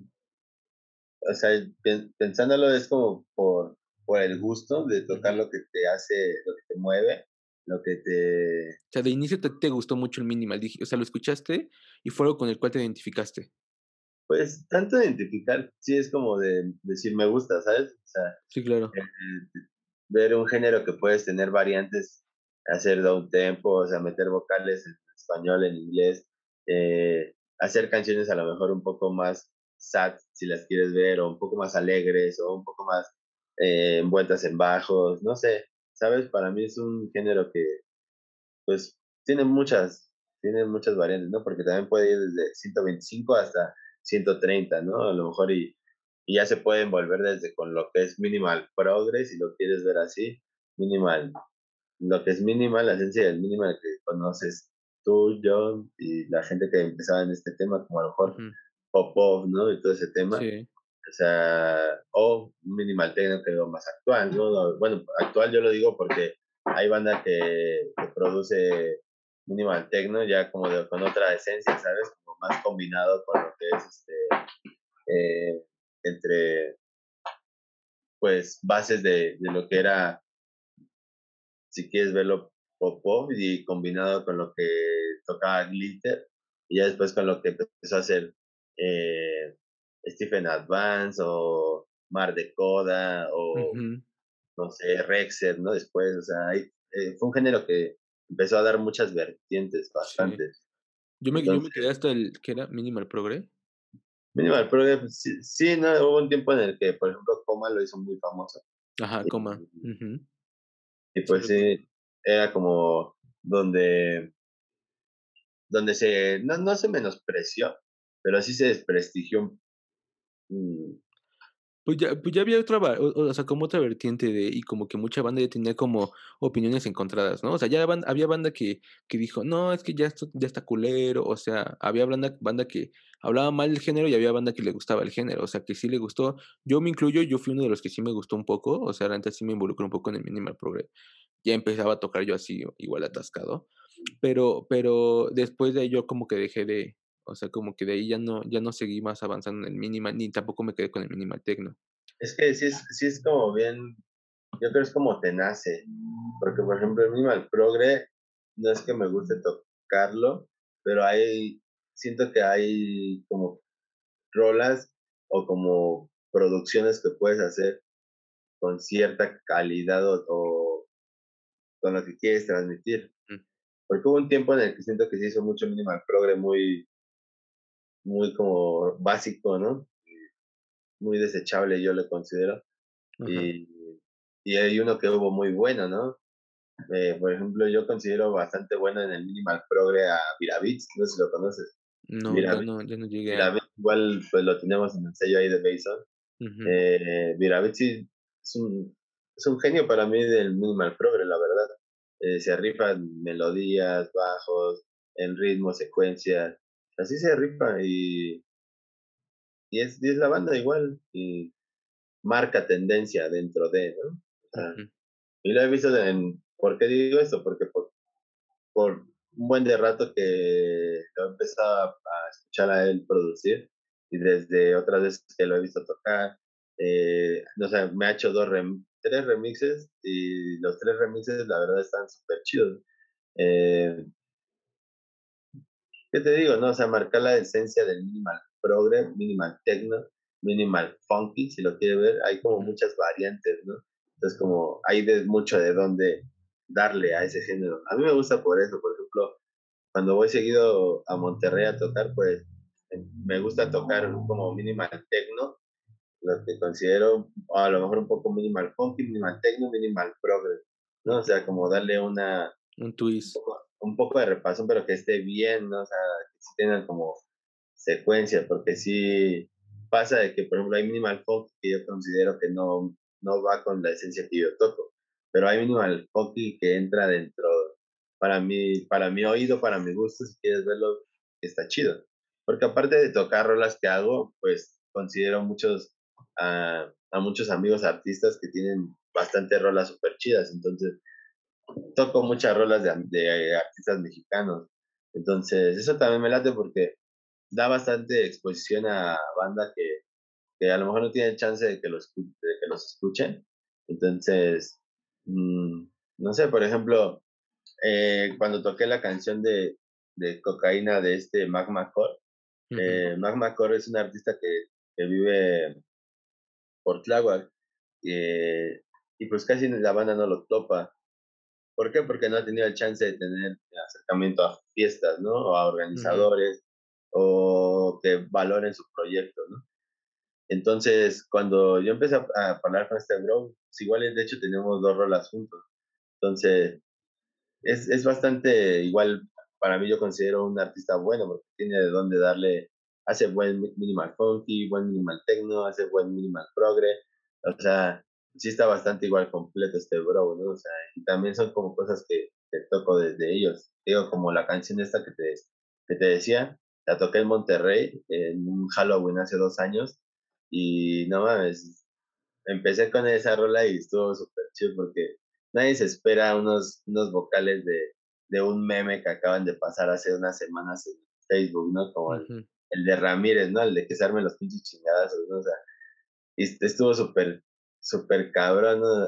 o sea, pensándolo es como por, por el gusto de tocar lo que te hace, lo que te mueve, lo que te... O sea, de inicio te, te gustó mucho el minimal, o sea, lo escuchaste y fue algo con el cual te identificaste. Pues tanto identificar, sí es como de decir me gusta, ¿sabes? O sea, sí, claro. Eh, ver un género que puedes tener variantes, hacer down tempo, o sea, meter vocales en español, en inglés, eh, hacer canciones a lo mejor un poco más sad, si las quieres ver, o un poco más alegres, o un poco más eh, envueltas en bajos, no sé, ¿sabes? Para mí es un género que, pues, tiene muchas, tiene muchas variantes, ¿no? Porque también puede ir desde 125 hasta 130, ¿no? A lo mejor y y ya se pueden volver desde con lo que es minimal progress, si lo quieres ver así, minimal. Lo que es minimal, la esencia del minimal que conoces tú, yo y la gente que empezaba en este tema, como a lo mejor Popov, ¿no? Y todo ese tema. O sea, o un minimal techno que más actual, ¿no? Bueno, actual yo lo digo porque hay banda que, produce minimal techno ya como con otra esencia, ¿sabes? Como más combinado con lo que es este, eh, entre, pues, bases de, de, lo que era, si quieres verlo, pop, pop y combinado con lo que tocaba Glitter y ya después con lo que empezó a hacer eh, Stephen Advance o Mar de Coda o no sé, Rexer, ¿no? Después, o sea, eh, fue un género que empezó a dar muchas vertientes, bastantes. Yo, me, yo me quedé hasta el que era Minimal Progre. Minimal Progre, pues, sí, no, hubo un tiempo en el que, por ejemplo, Coma lo hizo muy famoso. Ajá, Coma. Y pues sí, era como donde donde se, no, no se menospreció, pero sí se desprestigió. Pues ya, pues ya había otra, o, sea, como otra vertiente de, y como que mucha banda ya tenía como opiniones encontradas, ¿no? O sea, ya había banda que, que dijo, no, es que ya, esto, ya está culero, o sea, había banda, banda que hablaba mal del género y había banda que le gustaba el género, o sea, que sí le gustó. Yo me incluyo, yo fui uno de los que sí me gustó un poco, o sea, antes sí me involucré un poco en el Minimal Progress. Ya empezaba a tocar yo así, igual atascado pero, pero después de yo como que dejé de, o sea, como que de ahí ya no, ya no seguí más avanzando en el minimal, ni tampoco me quedé con el minimal tecno. Es que sí es, sí es como bien, yo creo que es como te nace, porque por ejemplo el minimal progre, no es que me guste tocarlo, pero hay, siento que hay como rolas o como producciones que puedes hacer con cierta calidad o con lo que quieres transmitir. Porque hubo un tiempo en el que siento que se hizo mucho minimal progre muy, muy como básico, ¿no? Muy desechable, yo le considero. Y, y hay uno que hubo muy bueno, ¿no? Eh, por ejemplo, yo considero bastante bueno en el minimal progre a Viravitz, no sé si lo conoces. No, no, ya no llegué. A... igual pues lo tenemos en el sello ahí de Bason. eh, Viravitz es un, es un genio para mí del minimal progre, la verdad eh, se rifan melodías, bajos, en ritmo, secuencias, así se rifa y, y, es, es la banda igual y marca tendencia dentro de, ¿no? Y lo he visto en, ¿por qué digo esto? Porque por, por un buen de rato que he empezado a escuchar a él producir y desde otras veces que lo he visto tocar, eh, no sé, me ha hecho dos, rem tres remixes y los tres remixes la verdad están súper chidos. Eh, ¿Qué te digo? No, o sea, marcar la esencia del minimal progre, minimal techno, minimal funky, si lo quiere ver, hay como muchas variantes, ¿no? Entonces como hay de, mucho de dónde darle a ese género. A mí me gusta por eso, por ejemplo, cuando voy seguido a Monterrey a tocar, pues me gusta tocar como minimal techno lo que considero a lo mejor un poco minimal funky, minimal techno, minimal progress, ¿no? O sea, como darle una... Un twist. Un poco, de repaso, pero que esté bien, ¿no? O sea, que sí tengan como secuencia, porque sí pasa de que, por ejemplo, hay minimal funky que yo considero que no, no va con la esencia que yo toco, pero hay minimal funky que entra dentro, para mi, para mi oído, para mi gusto, si quieres verlo, está chido. Porque aparte de tocar rolas que hago, pues considero muchos a, muchos amigos artistas que tienen bastante rolas súper chidas. Entonces, toco muchas rolas de, artistas mexicanos. Entonces, eso también me late porque da bastante exposición a banda que, que a lo mejor no tienen chance de que los, que los escuchen. Entonces, mm, no sé, por ejemplo, eh, cuando toqué la canción de, de cocaína de este Magma Core, eh, Magma Core es un artista que, que vive por Tláhuac. Eh, y pues casi la banda no lo topa. ¿Por qué? Porque no ha tenido el chance de tener acercamiento a fiestas, ¿no? O a organizadores, o que valoren su proyecto, ¿no? Entonces, cuando yo empecé a, hablar con este bro, pues igual de hecho tenemos dos rolas juntos. Entonces, es, es bastante igual, para mí yo considero un artista bueno, porque tiene de dónde darle hace buen minimal funky, buen minimal techno, hace buen minimal progre, o sea, sí está bastante igual completo este bro, ¿no? O sea, y también son como cosas que, te toco desde ellos. Digo, como la canción esta que te, que te decía, la toqué en Monterrey en un Halloween hace dos años Y no mames, empecé con esa rola y estuvo súper chido porque nadie se espera unos, unos vocales de, de un meme que acaban de pasar hace unas semanas en Facebook, ¿no? Como el, el de Ramírez, ¿no? El de que se armen los pinches chingadas, ¿no? O sea, y estuvo súper, súper cabrón, ¿no?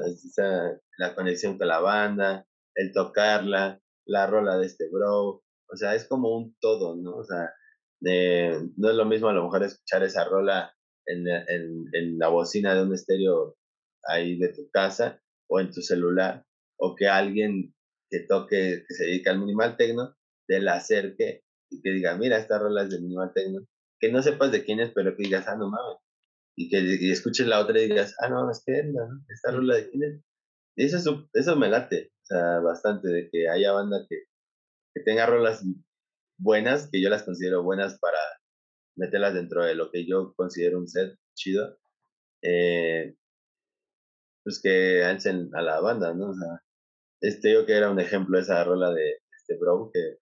La conexión con la banda, el tocarla, la rola de este bro, o sea, es como un todo, ¿no? O sea, no es lo mismo a lo mejor escuchar esa rola en, en, en la bocina de un estéreo ahí de tu casa o en tu celular, o que alguien que toque, que se dedica al minimal techno, te la acerque y que diga, mira, esta rola es de minimal techno, que no sepas de quién es, pero que digas, ah, no mames, y que y escuches la otra y digas, ah, no, es que ¿no? esta rola de quién es. Y eso, eso me late, o sea, bastante, de que haya banda que, que tenga rolas buenas, que yo las considero buenas para meterlas dentro de lo que yo considero un set chido, eh, pues que alcen a la banda, ¿no? O sea, este yo que era un ejemplo esa rola de este bro, que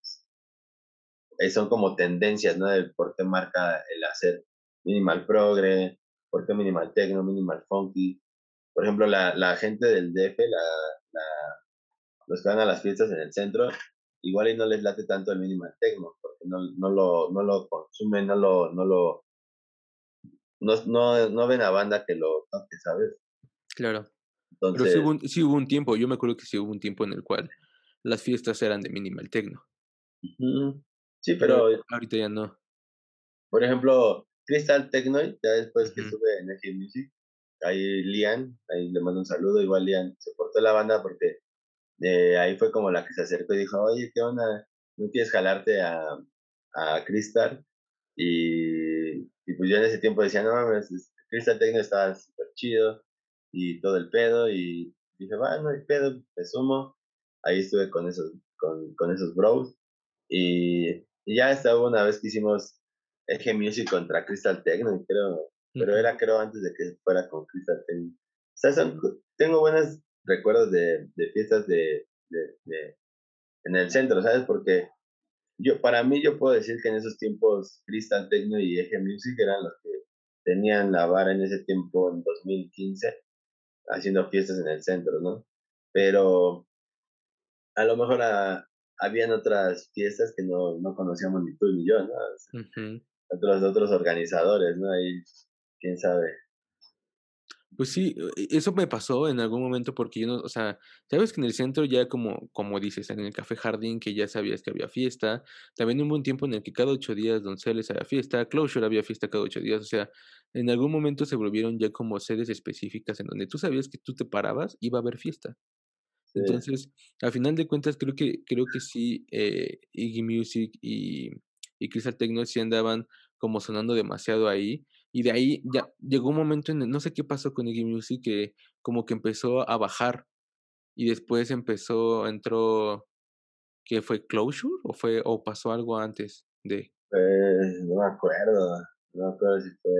pues, son como tendencias, ¿no? De por qué marca el hacer minimal progre, por qué minimal techno, minimal funky. Por ejemplo, la, la gente del DF, la, la, los que van a las fiestas en el centro, igual y no les late tanto el minimal techno, porque no, no, lo, no lo consumen, no lo, no lo, no, no, no ven a banda que lo toque, ¿sabes? Claro. Pero sí hubo, un, sí hubo, un, tiempo, yo me acuerdo que sí hubo un tiempo en el cual las fiestas eran de minimal techno. Sí, pero, ahorita ya no. Por ejemplo, Crystal Techno, ya después que estuve en Eje Music, ahí Lian, ahí le mando un saludo, igual Lian se portó la banda porque eh, ahí fue como la que se acercó y dijo, oye, ¿qué onda? ¿No quieres jalarte a, a Crystal? Y, y, pues yo en ese tiempo decía, no mames, Crystal Techno estaba súper chido y todo el pedo y dije, va, no hay pedo, me sumo. Ahí estuve con esos, con, con esos bros y, y ya estaba una vez que hicimos Eje Music contra Crystal Techno, creo, pero era creo antes de que fuera con Crystal Techno. O sea, tengo buenos recuerdos de, de fiestas de, de, en el centro, ¿sabes? Porque yo, para mí yo puedo decir que en esos tiempos Crystal Techno y Eje Music eran los que tenían la vara en ese tiempo, en 2015, haciendo fiestas en el centro, ¿no? Pero a lo mejor a, habían otras fiestas que no, no conocíamos ni tú ni yo, ¿no? Otros, otros organizadores, ¿no? Ahí, quién sabe. Pues sí, e, eso me pasó en algún momento porque yo no, o sea, sabes que en el centro ya como, como dices, en el Café Jardín que ya sabías que había fiesta, también hubo un tiempo en el que cada ocho días Donceles había fiesta, Closure había fiesta cada ocho días, o sea, en algún momento se volvieron ya como sedes específicas en donde tú sabías que tú te parabas, iba a haber fiesta. Entonces, al final de cuentas, creo que, creo que sí, eh, Iggy Music y, y Crystal Techno sí andaban como sonando demasiado ahí. Y de ahí ya llegó un momento en, no sé qué pasó con Iggy Music, que como que empezó a bajar. Y después empezó, entró, ¿qué fue Closure? ¿O fue, o pasó algo antes de? Pues no me acuerdo, no me acuerdo si fue.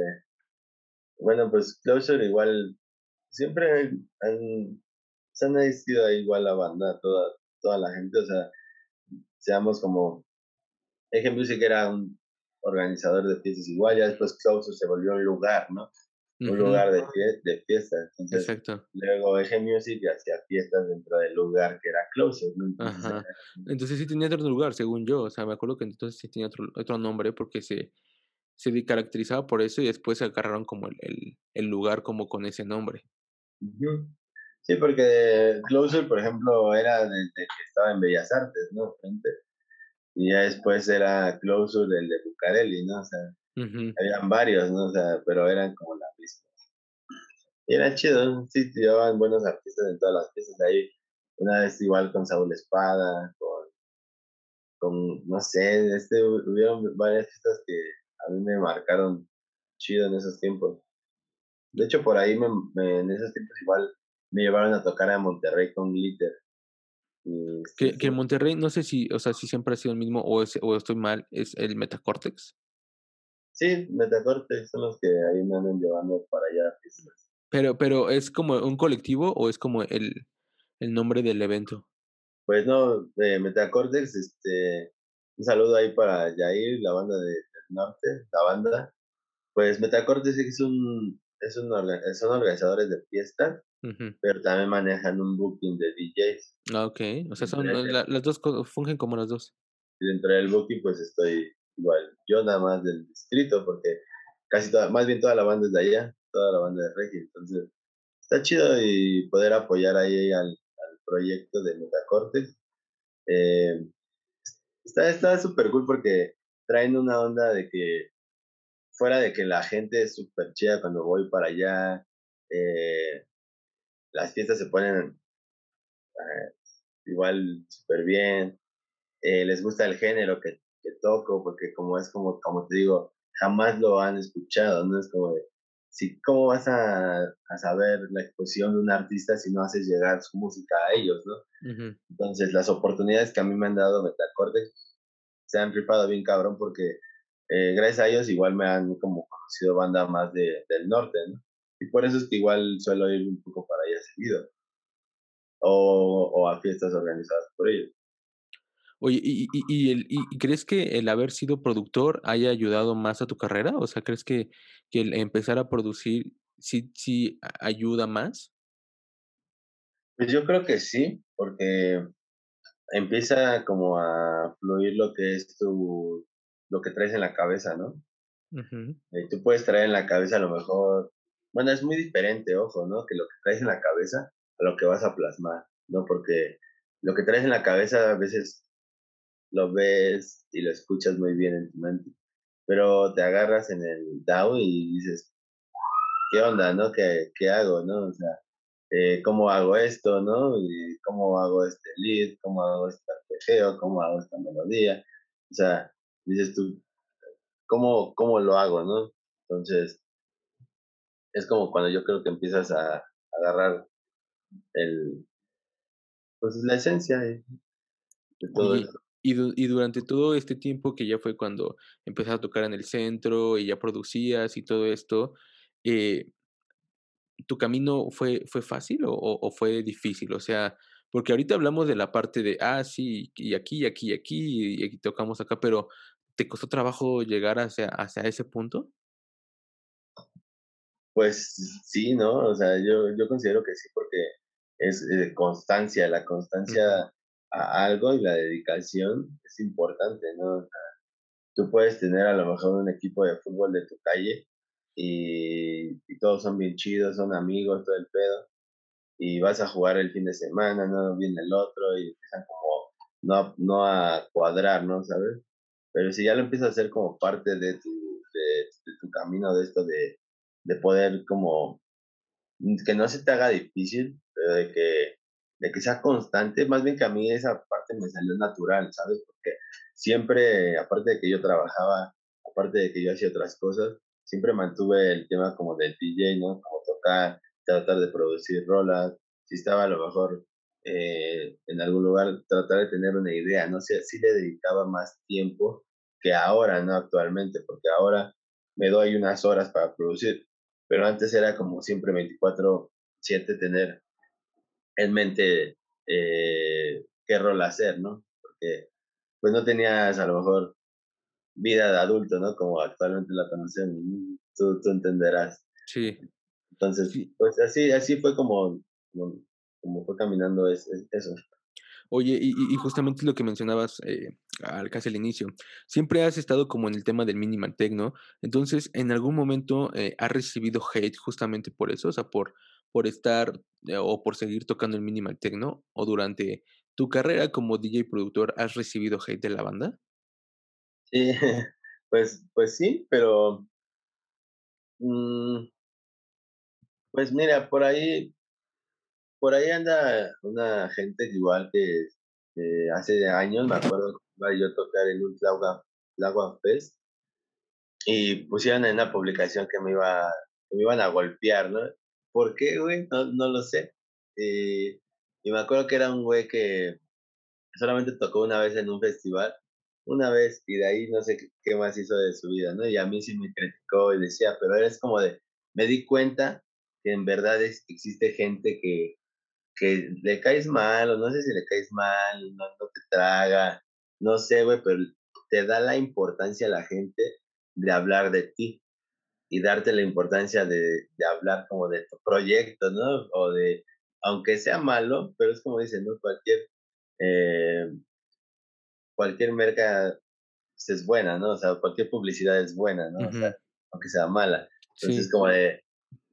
Bueno, pues Closure igual, siempre han se han existido igual la banda, toda, toda la gente, o sea, seamos como, Eje Music era un organizador de fiestas igual, ya después Closer se volvió un lugar, ¿no? Un lugar de, de fiestas. Entonces, Exacto. Luego Eje Music hacía fiestas dentro del lugar que era Closer, ¿no? Entonces, Ajá. Entonces sí tenía otro lugar, según yo, o sea, me acuerdo que entonces sí tenía otro, otro nombre porque se, se caracterizaba por eso y después se agarraron como el, el, el lugar como con ese nombre. Sí, porque Closer, por ejemplo, era desde que estaba en Bellas Artes, ¿no? Frente. Y ya después era Closer el de Bucareli, ¿no? O sea, habían varios, ¿no? O sea, pero eran como la misma. Y era chido, sí, llevaban buenos artistas en todas las piezas ahí. Una vez igual con Saúl Espada, con, con no sé, este, hubieron varias fiestas que a mí me marcaron chido en esos tiempos. De hecho, por ahí me, en esos tiempos igual me llevaron a tocar a Monterrey con Glitter. Que, que Monterrey, no sé si, o sea, si siempre ha sido el mismo o, es, o estoy mal, es el Metacortex. Sí, Metacortex son los que ahí me andan llevando para allá. Pero, pero ¿es como un colectivo o es como el, el nombre del evento? Pues no, eh, Metacortex, este, un saludo ahí para Jair, la banda de, del norte, la banda, Pues Metacortes es un, es un son organizadores de fiestas, pero también manejan un booking de DJs. Ah, ok. O sea, son, las dos fungen como las dos. Y dentro del booking, pues estoy igual. Yo nada más del distrito, porque casi toda, más bien toda la banda es de allá, toda la banda de Regi. Entonces, está chido y poder apoyar ahí al, al proyecto de Metacortes. Eh, está súper cool porque traen una onda de que, fuera de que la gente es súper chida cuando voy para allá, eh, las fiestas se ponen eh, igual súper bien, eh, les gusta el género que, que, toco, porque como es como, como te digo, jamás lo han escuchado, ¿no? Es como de, si, ¿cómo vas a, a, saber la exposición de un artista si no haces llegar su música a ellos, ¿no? Entonces, las oportunidades que a mí me han dado Metacortex se han ripado bien cabrón porque eh, gracias a ellos igual me han como conocido banda más de, del norte, ¿no? Y por eso es que igual suelo ir un poco para allá seguido. O, o a fiestas organizadas por ellos. Oye, ¿y, y, el, y, crees que el haber sido productor haya ayudado más a tu carrera? O sea, ¿crees que, que el empezar a producir sí, sí ayuda más? Pues yo creo que sí, porque empieza como a fluir lo que es tu, lo que traes en la cabeza, ¿no? Y tú puedes traer en la cabeza a lo mejor, bueno, es muy diferente, ojo, ¿no? Que lo que traes en la cabeza a lo que vas a plasmar, ¿no? Porque lo que traes en la cabeza a veces lo ves y lo escuchas muy bien en tu mente, pero te agarras en el DAO y dices, ¿qué onda, no? ¿Qué, qué hago, no? O sea, eh, cómo hago esto, ¿no? Y cómo hago este lead, cómo hago este arpegio, cómo hago esta melodía. O sea, dices tú, ¿cómo, cómo lo hago, no? Entonces, es como cuando yo creo que empiezas a, agarrar el, pues la esencia de, todo y, Y, y, durante todo este tiempo que ya fue cuando empezaste a tocar en el centro y ya producías y todo esto, eh, ¿tu camino fue, fue fácil o, o, fue difícil? O sea, porque ahorita hablamos de la parte de, ah, sí, y aquí, y aquí, y aquí, y aquí tocamos acá, pero ¿te costó trabajo llegar hacia, hacia ese punto? Pues sí, ¿no? O sea, yo, yo considero que sí, porque es eh, constancia, la constancia a algo y la dedicación es importante, ¿no? tú puedes tener a lo mejor un equipo de fútbol de tu calle y, todos son bien chidos, son amigos, todo el pedo, y vas a jugar el fin de semana, no viene el otro y empiezan como no, no a cuadrar, ¿no? ¿Sabes? Pero si ya lo empiezas a hacer como parte de tu, de, tu camino de esto de, de poder como que no se te haga difícil, pero de que, de que sea constante, más bien que a mí esa parte me salió natural, ¿sabes? Porque siempre, aparte de que yo trabajaba, aparte de que yo hacía otras cosas, siempre mantuve el tema como del DJ, ¿no? Como tocar, tratar de producir rolas, si estaba a lo mejor eh, en algún lugar, tratar de tener una idea, ¿no? sé, sí le dedicaba más tiempo que ahora, ¿no? Actualmente, porque ahora me doy unas horas para producir, pero antes era como siempre 24/7 tener en mente eh, qué rol hacer, ¿no? Porque pues no tenías a lo mejor vida de adulto, ¿no? Como actualmente la conocemos, tú, tú entenderás. Sí. Entonces, pues así, así fue como, como, fue caminando eso. Oye, y, y, justamente lo que mencionabas eh, al casi al inicio, siempre has estado como en el tema del minimal techno, entonces en algún momento eh, has recibido hate justamente por eso, o sea, por, por estar eh, o por seguir tocando el minimal techno, o durante tu carrera como DJ productor has recibido hate de la banda? Sí, pues, pues sí, pero mm, pues mira, por ahí, por ahí anda una gente igual que hace años, me acuerdo que iba yo a tocar en un Tlagua, Fest y pusieron en una publicación que me iba, que me iban a golpear, ¿no? ¿Por qué, güey? No, no lo sé. y me acuerdo que era un güey que solamente tocó una vez en un festival una vez y de ahí no sé qué más hizo de su vida, ¿no? Y a mí sí me criticó y decía, pero eres como de, me di cuenta que en verdad es, existe gente que, que le caes mal o no sé si le caes mal, no, no te traga, no sé, güey, pero te da la importancia a la gente de hablar de ti. y darte la importancia de, de, hablar como de tu proyecto, ¿no? O de, aunque sea malo, pero es como dicen, ¿no? Cualquier, eh, cualquier merca es buena, ¿no? O sea, cualquier publicidad es buena, ¿no? O sea, aunque sea mala. Entonces, es como de,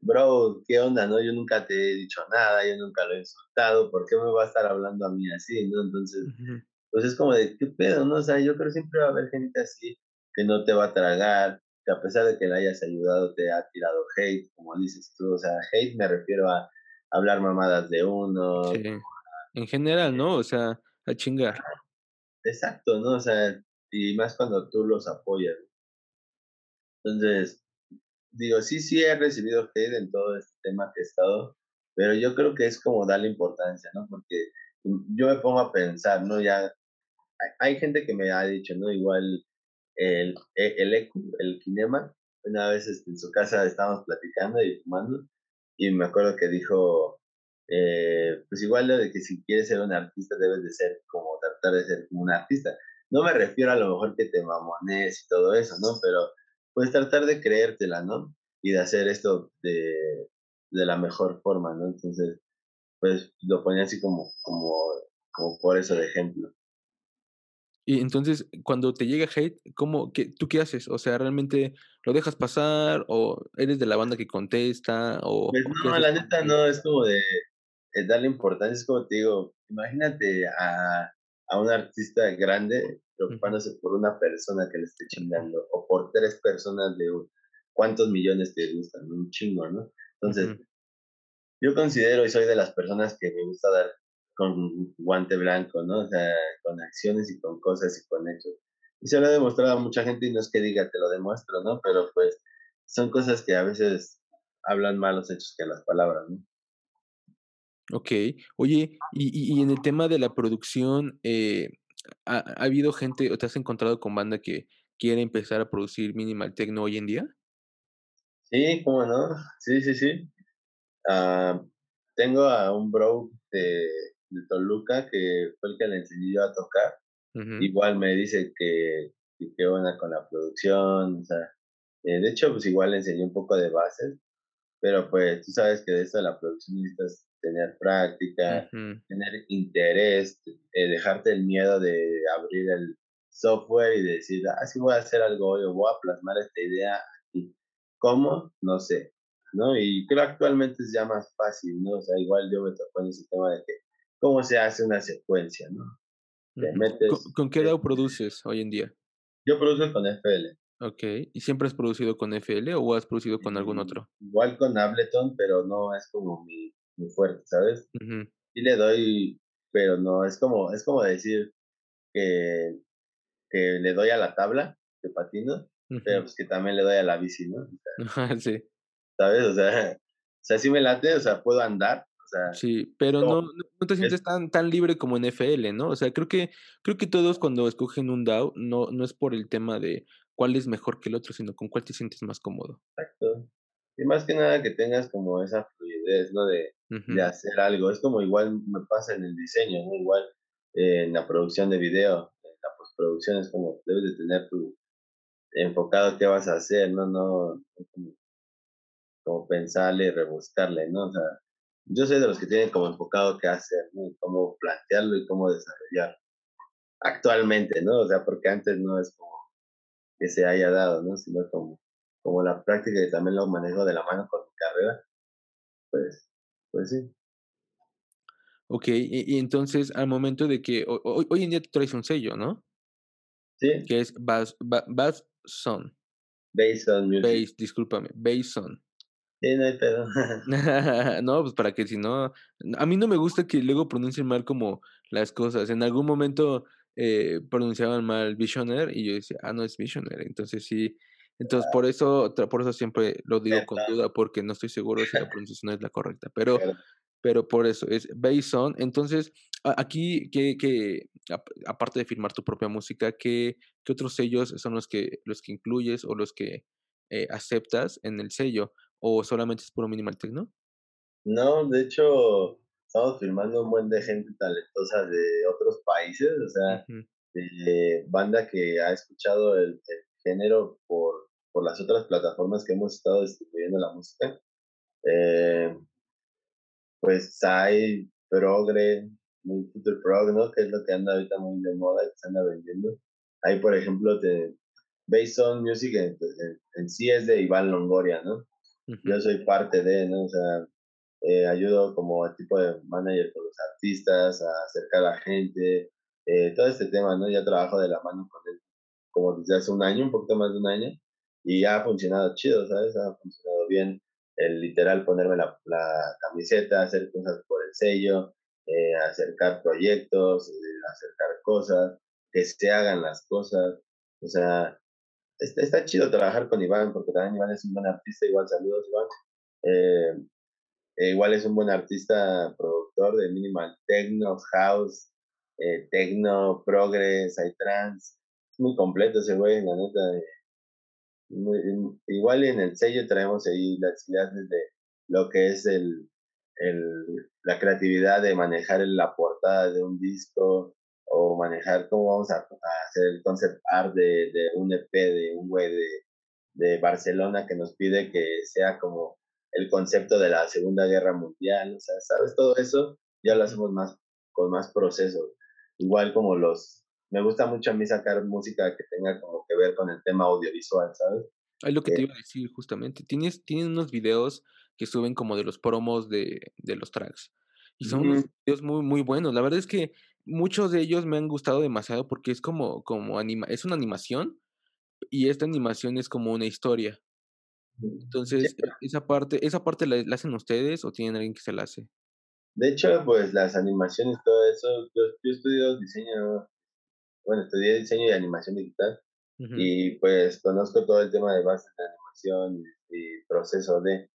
bro, ¿qué onda, no? Yo nunca te he dicho nada, yo nunca lo he insultado, ¿por qué me va a estar hablando a mí así, no? Entonces, pues es como de, ¿qué pedo, no? O sea, yo creo que siempre va a haber gente así que no te va a tragar, que a pesar de que le hayas ayudado te ha tirado hate, como dices tú, o sea, hate me refiero a hablar mamadas de uno. Sí. En general, ¿no? O sea, a chingar. Exacto, ¿no? O sea, y más cuando tú los apoyas. Entonces, digo, sí, sí he recibido hate en todo este tema que he estado, pero yo creo que es como darle importancia, ¿no? Porque yo me pongo a pensar, ¿no? Ya hay, gente que me ha dicho, ¿no? Igual el, e, el ECU, el Kinema, una vez este, en su casa estábamos platicando y fumando, y me acuerdo que dijo, eh, pues igual lo de que si quieres ser un artista debes de ser como tratar de ser como un artista. No me refiero a lo mejor que te mamones y todo eso, ¿no? Pero pues tratar de creértela, ¿no? Y de hacer esto de, de la mejor forma, ¿no? Entonces, pues lo ponía así como, como, como por eso de ejemplo. Y entonces, cuando te llega hate, ¿cómo, qué, ¿tú qué haces? O sea, ¿realmente lo dejas pasar o eres de la banda que contesta? O, pues no, la neta no, es como de, darle importancia, es como te digo, imagínate a, a un artista grande preocupándose por una persona que le esté chingando o por tres personas de cuántos millones te gustan, un chingo, ¿no? Entonces, yo considero y soy de las personas que me gusta dar con guante blanco, ¿no? O sea, con acciones y con cosas y con hechos. Y se lo he demostrado a mucha gente y no es que diga te lo demuestro, ¿no? Pero pues son cosas que a veces hablan más los hechos que las palabras, ¿no? Ok. Oye, y, y, en el tema de la producción, eh, ¿ha, ¿ha, habido gente o te has encontrado con banda que quiere empezar a producir minimal techno hoy en día? Sí, cómo no. Sí, sí, sí. Uh, tengo a un bro de, de Toluca, que fue el que le enseñé yo a tocar. Igual me dice que, que qué buena con la producción, o sea, eh, de hecho, pues igual le enseñé un poco de bases, pero pues tú sabes que de eso de la producción necesitas tener práctica, tener interés, eh, dejarte el miedo de abrir el software y decir, ah, sí voy a hacer algo hoy, o voy a plasmar esta idea aquí. ¿Cómo? No sé, ¿no? Y creo actualmente es ya más fácil, ¿no? O sea, igual yo me tocó en ese tema de que cómo se hace una secuencia, ¿no? ¿Con, qué DAO produces hoy en día? Yo produzco con FL. Ok, ¿y siempre has producido con FL o has producido con algún otro? Igual con Ableton, pero no es como mi, mi fuerte, ¿sabes? Sí le doy, pero no, es como, es como decir que, que le doy a la tabla de patino, pero pues que también le doy a la bici, ¿no? sí. ¿Sabes? O sea, o sea, sí me late, o sea, puedo andar, sí, pero no, no, te sientes tan, tan libre como en FL, ¿no? O sea, creo que, creo que todos cuando escogen un DAO no, no es por el tema de cuál es mejor que el otro, sino con cuál te sientes más cómodo. Exacto. Y más que nada que tengas como esa fluidez, ¿no? De, de hacer algo. Es como igual me pasa en el diseño, ¿no? Igual eh, en la producción de video, en la postproducción es como debes de tener tu enfocado qué vas a hacer, ¿no? No, como, como pensarle rebuscarle, ¿no? O sea, yo soy de los que tienen como enfocado qué hacer, ¿no? cómo plantearlo y cómo desarrollar actualmente, ¿no? O sea, porque antes no es como que se haya dado, ¿no? Sino como, como la práctica y también lo manejo de la mano con mi carrera, pues, pues sí. Ok, y, entonces al momento de que hoy, hoy en día tú traes un sello, ¿no? Sí. Que es Bass, Bass Son. Based on music. Base, discúlpame, on. Sí, no hay pedo. no, pues para que si no. A mí no me gusta que luego pronuncien mal como las cosas. En algún momento eh, pronunciaban mal Visioner y yo decía, ah, no es Visioner. Entonces sí. Entonces por eso, por eso siempre lo digo con duda, porque no estoy seguro si la pronunciación es la correcta. Pero, pero por eso es based on. Entonces, aquí, que, que aparte de firmar tu propia música, ¿qué, ¿qué otros sellos son los que, los que incluyes o los que eh, aceptas en el sello? ¿O solamente es puro minimal techno? No, de hecho, estamos firmando un buen de gente talentosa de otros países, o sea, de banda que ha escuchado el, género por, por las otras plataformas que hemos estado distribuyendo la música. Eh, pues hay Progre, muy Future Prog, ¿no? Que es lo que anda ahorita muy de moda, que se anda vendiendo. Hay, por ejemplo, de Based on Music en, sí es de Iván Longoria, ¿no? Yo soy parte de, ¿no? O sea, eh, ayudo como tipo de manager con los artistas, a acercar a la gente, eh, todo este tema, ¿no? Ya trabajo de la mano con él como desde hace un año, un poquito más de un año, y ha funcionado chido, ¿sabes? Ha funcionado bien el literal ponerme la, la camiseta, hacer cosas por el sello, eh, acercar proyectos, eh, acercar cosas, que se hagan las cosas. O sea, está, está, chido trabajar con Iván, porque también Iván es un buen artista, igual saludos Iván. Eh, igual es un buen artista, productor de minimal techno, house, techno, progress, hay trans. Es muy completo ese güey, la neta igual en el sello traemos ahí las ideas de lo que es el, el, la creatividad de manejar la portada de un disco o manejar cómo vamos a, hacer el concept art de, de, un EP de un güey de, de Barcelona que nos pide que sea como el concepto de la Segunda Guerra Mundial, o sea, ¿sabes? Todo eso ya lo hacemos más con más proceso. Igual como los me gusta mucho a mí sacar música que tenga como que ver con el tema audiovisual, ¿sabes? Es lo que te iba a decir justamente. Tienes, tienen unos videos que suben como de los promos de, de los tracks. Y son unos videos muy, muy buenos. La verdad es que muchos de ellos me han gustado demasiado porque es como, como anima, es una animación y esta animación es como una historia. Entonces, esa parte, esa parte la, hacen ustedes o tienen alguien que se la hace? De hecho, pues las animaciones, todo eso, yo, yo estudio diseño bueno, estudié diseño y animación digital y pues conozco todo el tema de bases de animación y, proceso de...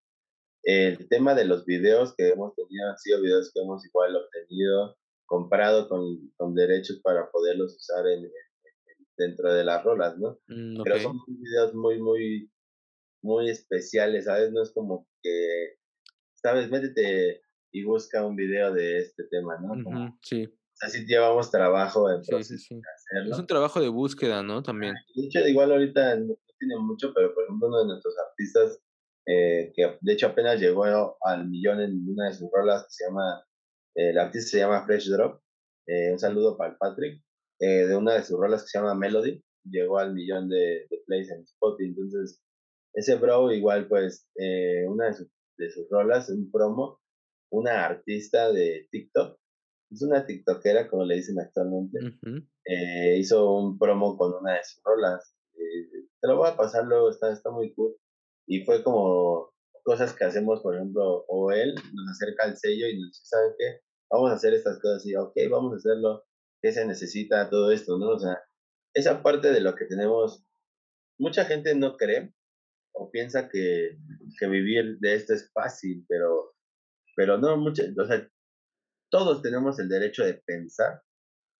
El tema de los videos que hemos tenido han sido videos que hemos igual obtenido, comprado con, con derechos para poderlos usar en, dentro de las rolas, ¿no? Mm, Pero son videos muy, muy, muy especiales, ¿sabes? No es como que, ¿sabes? Métete y busca un video de este tema, ¿no? sí así llevamos trabajo en sí, sí, Es un trabajo de búsqueda, ¿no? También. De hecho, igual ahorita no, tiene mucho, pero por ejemplo uno de nuestros artistas, eh, que de hecho apenas llegó al millón en una de sus rolas, que se llama, eh, el artista se llama Fresh Drop, eh, un saludo para el Patrick, de una de sus rolas que se llama Melody, llegó al millón de, plays en Spotify, entonces ese bro igual pues una de sus, de sus rolas, un promo, una artista de TikTok, es una TikTokera, como le dicen actualmente. eh, hizo un promo con una de sus rolas. Eh, te lo voy a pasar luego, está, está muy cool. Y fue como cosas que hacemos, por ejemplo, o él nos acerca al sello y nos dice, ¿saben qué? Vamos a hacer estas cosas y, ok, vamos a hacerlo. ¿Qué se necesita? Todo esto, ¿no? O sea, esa parte de lo que tenemos, mucha gente no cree o piensa que, que vivir de esto es fácil, pero, pero no, mucha, o sea, todos tenemos el derecho de pensar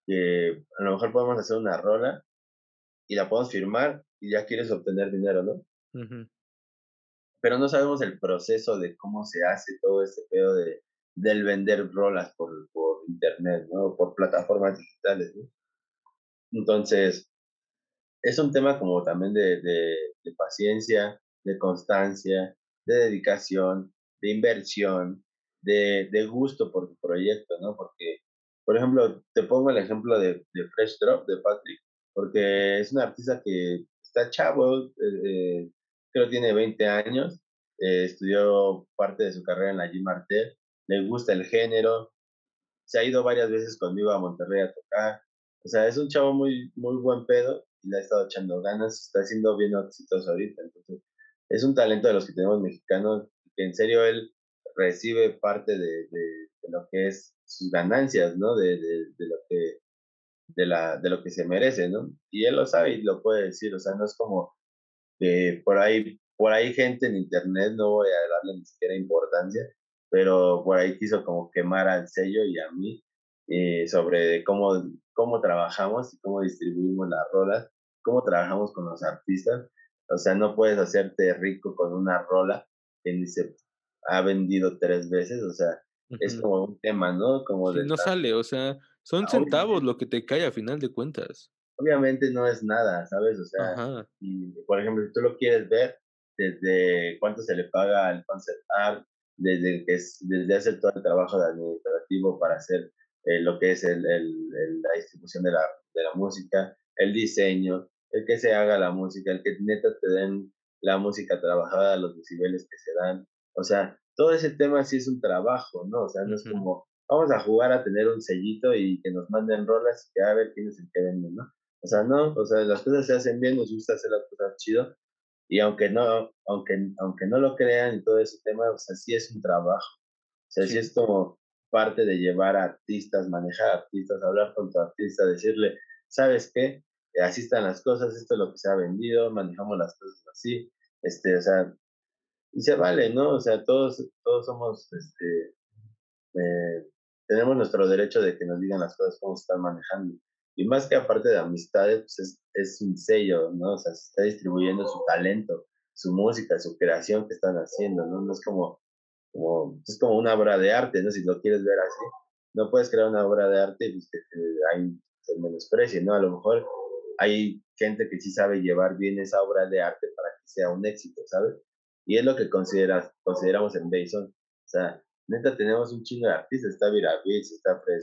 que a lo mejor podemos hacer una rola y la podemos firmar y ya quieres obtener dinero, ¿no? Pero no sabemos el proceso de cómo se hace todo ese pedo de, del vender rolas por, por internet, ¿no? Por plataformas digitales, ¿no? Entonces, es un tema como también de, de, de paciencia, de constancia, de dedicación, de inversión, de, de, gusto por tu proyecto, ¿no? Porque, por ejemplo, te pongo el ejemplo de, de Fresh Drop, de Patrick, porque es un artista que está chavo, eh, eh creo tiene 20 años, eh, estudió parte de su carrera en la G Martel, le gusta el género, se ha ido varias veces conmigo a Monterrey a tocar, o sea, es un chavo muy, muy buen pedo y le ha estado echando ganas, está siendo bien exitoso ahorita, entonces es un talento de los que tenemos mexicanos, que en serio él recibe parte de, de, lo que es sus ganancias, ¿no? De, de, lo que de, la, de lo que se merece, ¿no? Y él lo sabe y lo puede decir, o sea, no es como por ahí, por ahí gente en internet, no voy a darle ni siquiera importancia, pero por ahí quiso como quemar al sello y a mí eh, sobre cómo, cómo trabajamos y cómo distribuimos las rolas, cómo trabajamos con los artistas. O sea, no puedes hacerte rico con una rola que ni ha vendido tres veces, o sea, es como un tema, ¿no? Como no sale, o sea, son centavos lo que te cae a final de cuentas. obviamente no es nada, ¿sabes? O sea, y, por ejemplo, si tú lo quieres ver, desde cuánto se le paga al concert art, desde que es, desde hacer todo el trabajo de administrativo para hacer eh, lo que es el, el, la distribución de la, de la música, el diseño, el que se haga la música, el que neta te den la música trabajada, los decibeles que se dan. O sea, todo ese tema sí es un trabajo, ¿no? O sea, no es como, vamos a jugar a tener un sellito y que nos manden rolas y que a ver quién es el que vende, ¿no? O sea, no, o sea, las cosas se hacen bien, nos gusta hacer las cosas chido. Y aunque no, aunque, aunque no lo crean y todo ese tema, o sea, sí es un trabajo. O sea, sí, es como parte de llevar a artistas, manejar artistas, hablar con tu artista, decirle, ¿sabes qué? Así están las cosas, esto es lo que se ha vendido, manejamos las cosas así, este, o sea, y se vale, ¿no? O sea, todos, todos somos, este, eh, tenemos nuestro derecho de que nos digan las cosas, cómo se están manejando. Y más que aparte de amistades, pues es, es un sello, ¿no? O sea, se está distribuyendo su talento, su música, su creación que están haciendo, ¿no? No es como, como, es como una obra de arte, ¿no? Si lo quieres ver así, no puedes crear una obra de arte y pues, que hay se menosprecie, ¿no? A lo mejor hay gente que sí sabe llevar bien esa obra de arte para que sea un éxito, ¿sabes? Y es lo que consideras, consideramos en Bason. O sea, neta, tenemos un chingo de artistas. Está Beats, está Fred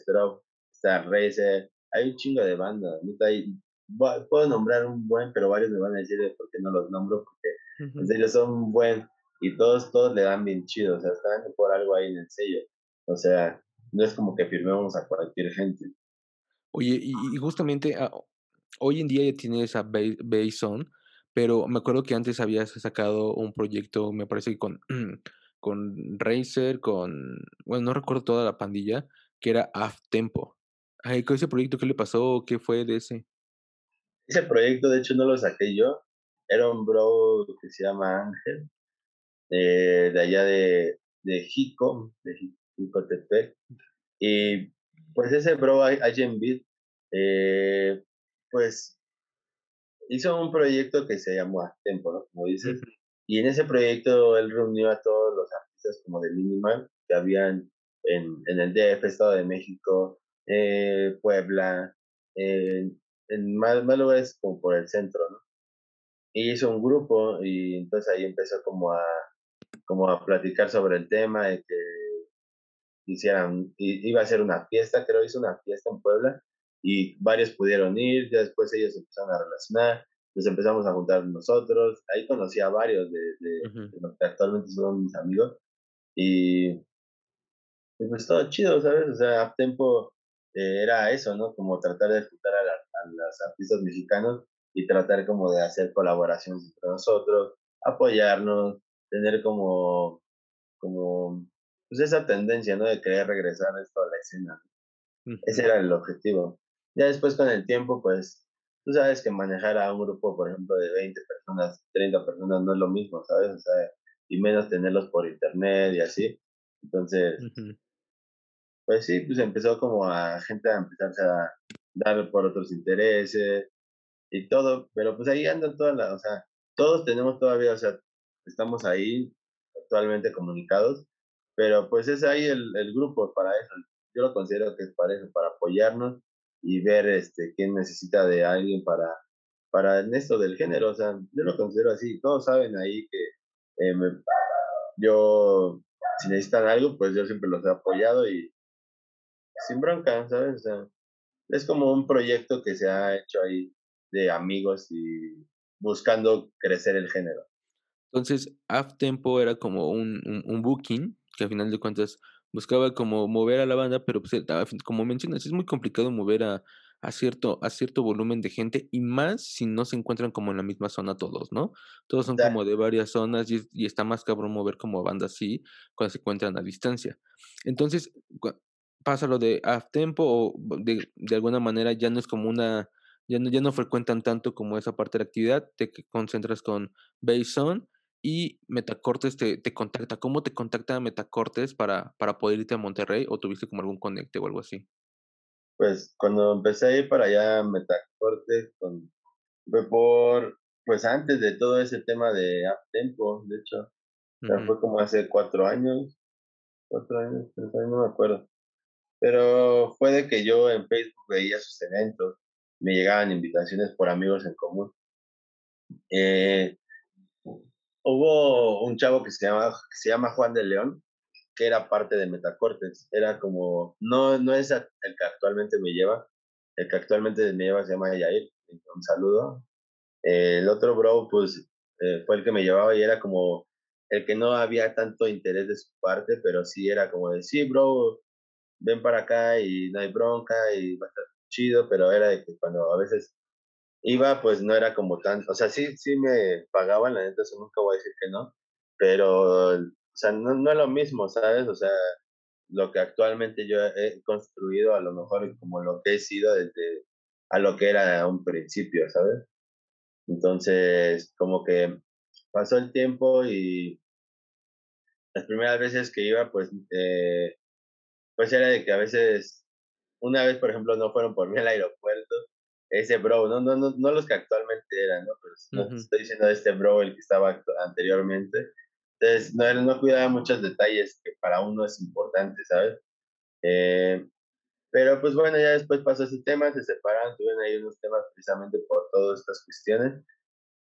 está Razer. Hay un chingo de bandas. Neta, hay, puedo nombrar un buen, pero varios me van a decir por qué no los nombro, porque en serio son buen. Y todos, todos le dan bien chido. O sea, están por algo ahí en el sello. O sea, no es como que firmemos a cualquier gente. Oye, y, justamente ah, hoy en día ya tienes a Bason pero me acuerdo que antes habías sacado un proyecto, me parece que con, con Razer, con, bueno, no recuerdo toda la pandilla, que era Af Tempo. Ay, ese proyecto qué le pasó? ¿Qué fue de ese? Ese proyecto, de hecho, no lo saqué yo. Era un bro que se llama Ángel, de allá de, de Jico, de Jicotepec. Y pues ese bro, Agent Beat, eh, pues hizo un proyecto que se llamó Tempo, ¿no? Como dices. Y en ese proyecto él reunió a todos los artistas como de Minimal que habían en, en el DF, Estado de México, eh, Puebla, en más, más lugares como por el centro, ¿no? Y hizo un grupo y entonces ahí empezó como a, como a platicar sobre el tema de que hicieran, iba a ser una fiesta, creo hizo una fiesta en Puebla y varios pudieron ir, ya después ellos empezaron a relacionar, nos empezamos a juntar nosotros, ahí conocí a varios de, de, los que actualmente son mis amigos y pues todo chido, ¿sabes? O sea, a tiempo eh, era eso, ¿no? Como tratar de juntar a, a los artistas mexicanos y tratar como de hacer colaboraciones entre nosotros, apoyarnos, tener como, como, pues esa tendencia, ¿no? De querer regresar esto a la escena. Ese era el objetivo. Ya después con el tiempo, pues tú sabes que manejar a un grupo, por ejemplo, de 20 personas, 30 personas no es lo mismo, ¿sabes? O sea, y menos tenerlos por internet y así. Entonces, pues sí, pues empezó como a gente a empezarse a dar por otros intereses y todo, pero pues ahí andan todas las, o sea, todos tenemos todavía, o sea, estamos ahí actualmente comunicados, pero pues es ahí el, el grupo para eso. Yo lo considero que es para eso, para apoyarnos y ver este, quién necesita de alguien para, para esto del género. O sea, yo lo considero así. Todos saben ahí que eh, yo, si necesitan algo, pues yo siempre los he apoyado y sin bronca, ¿sabes? O sea, es como un proyecto que se ha hecho ahí de amigos y buscando crecer el género. Entonces, Af Tempo era como un, un, un booking que al final de cuentas buscaba como mover a la banda, pero pues, como mencionas, es muy complicado mover a, a, cierto, a cierto volumen de gente y más si no se encuentran como en la misma zona todos, ¿no? Todos son como de varias zonas y, y, está más cabrón mover como banda así cuando se encuentran a distancia. Entonces, pasa lo de half tempo o de, de alguna manera ya no es como una, ya no, ya no frecuentan tanto como esa parte de la actividad, te concentras con bass on y Metacortes te, te contacta. ¿Cómo te contacta Metacortes para, para poder irte a Monterrey o tuviste como algún conecte o algo así? Pues cuando empecé a ir para allá Metacortes, con, fue por, pues antes de todo ese tema de Tempo, de hecho. fue como hace cuatro años, cuatro años, tres años, no me acuerdo. Pero fue de que yo en Facebook veía sus eventos me llegaban invitaciones por amigos en común. Eh, hubo un chavo que se, llama, que se llama Juan de León, que era parte de Metacortex. Era como, no, no es el que actualmente me lleva, el que actualmente me lleva se llama Yair. Un saludo. El otro bro, pues, eh, fue el que me llevaba y era como el que no había tanto interés de su parte, pero sí era como de, sí, bro, ven para acá y no hay bronca y va a estar chido, pero era de que cuando a veces iba, pues no era como tan, o sea, sí, sí me pagaban, la neta, eso nunca voy a decir que no, pero, o sea, no, no es lo mismo, ¿sabes? O sea, lo que actualmente yo he construido, a lo mejor como lo que he sido desde a lo que era un principio, ¿sabes? Entonces, como que pasó el tiempo y las primeras veces que iba, pues, eh, pues era de que a veces, una vez, por ejemplo, no fueron por mí al aeropuerto, ese bro, no, no, no, no los que actualmente eran, ¿no? Pero no estoy diciendo de este bro, el que estaba anteriormente. Entonces, no, no cuidaba muchos detalles que para uno es importante, ¿sabes? Eh, pero pues bueno, ya después pasó ese tema, se separaron, tuvieron ahí unos temas precisamente por todas estas cuestiones.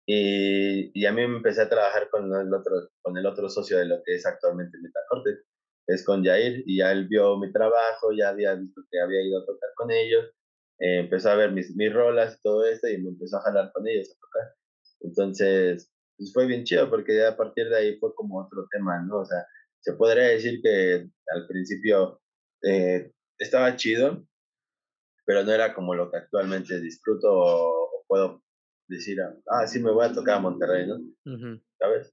Y, y, a mí me empecé a trabajar con el otro, con el otro socio de lo que es actualmente Metacorte, es con Jair, y ya él vio mi trabajo, ya había visto que había ido a tocar con ellos, eh, empezó a ver mis, mis rolas y todo eso, y me empezó a jalar con ellos a tocar. Entonces, pues fue bien chido, porque ya a partir de ahí fue como otro tema, ¿no? O sea, se podría decir que al principio eh, estaba chido, pero no era como lo que actualmente disfruto o puedo decir, ah, sí, me voy a tocar a Monterrey, ¿no? ¿Sabes?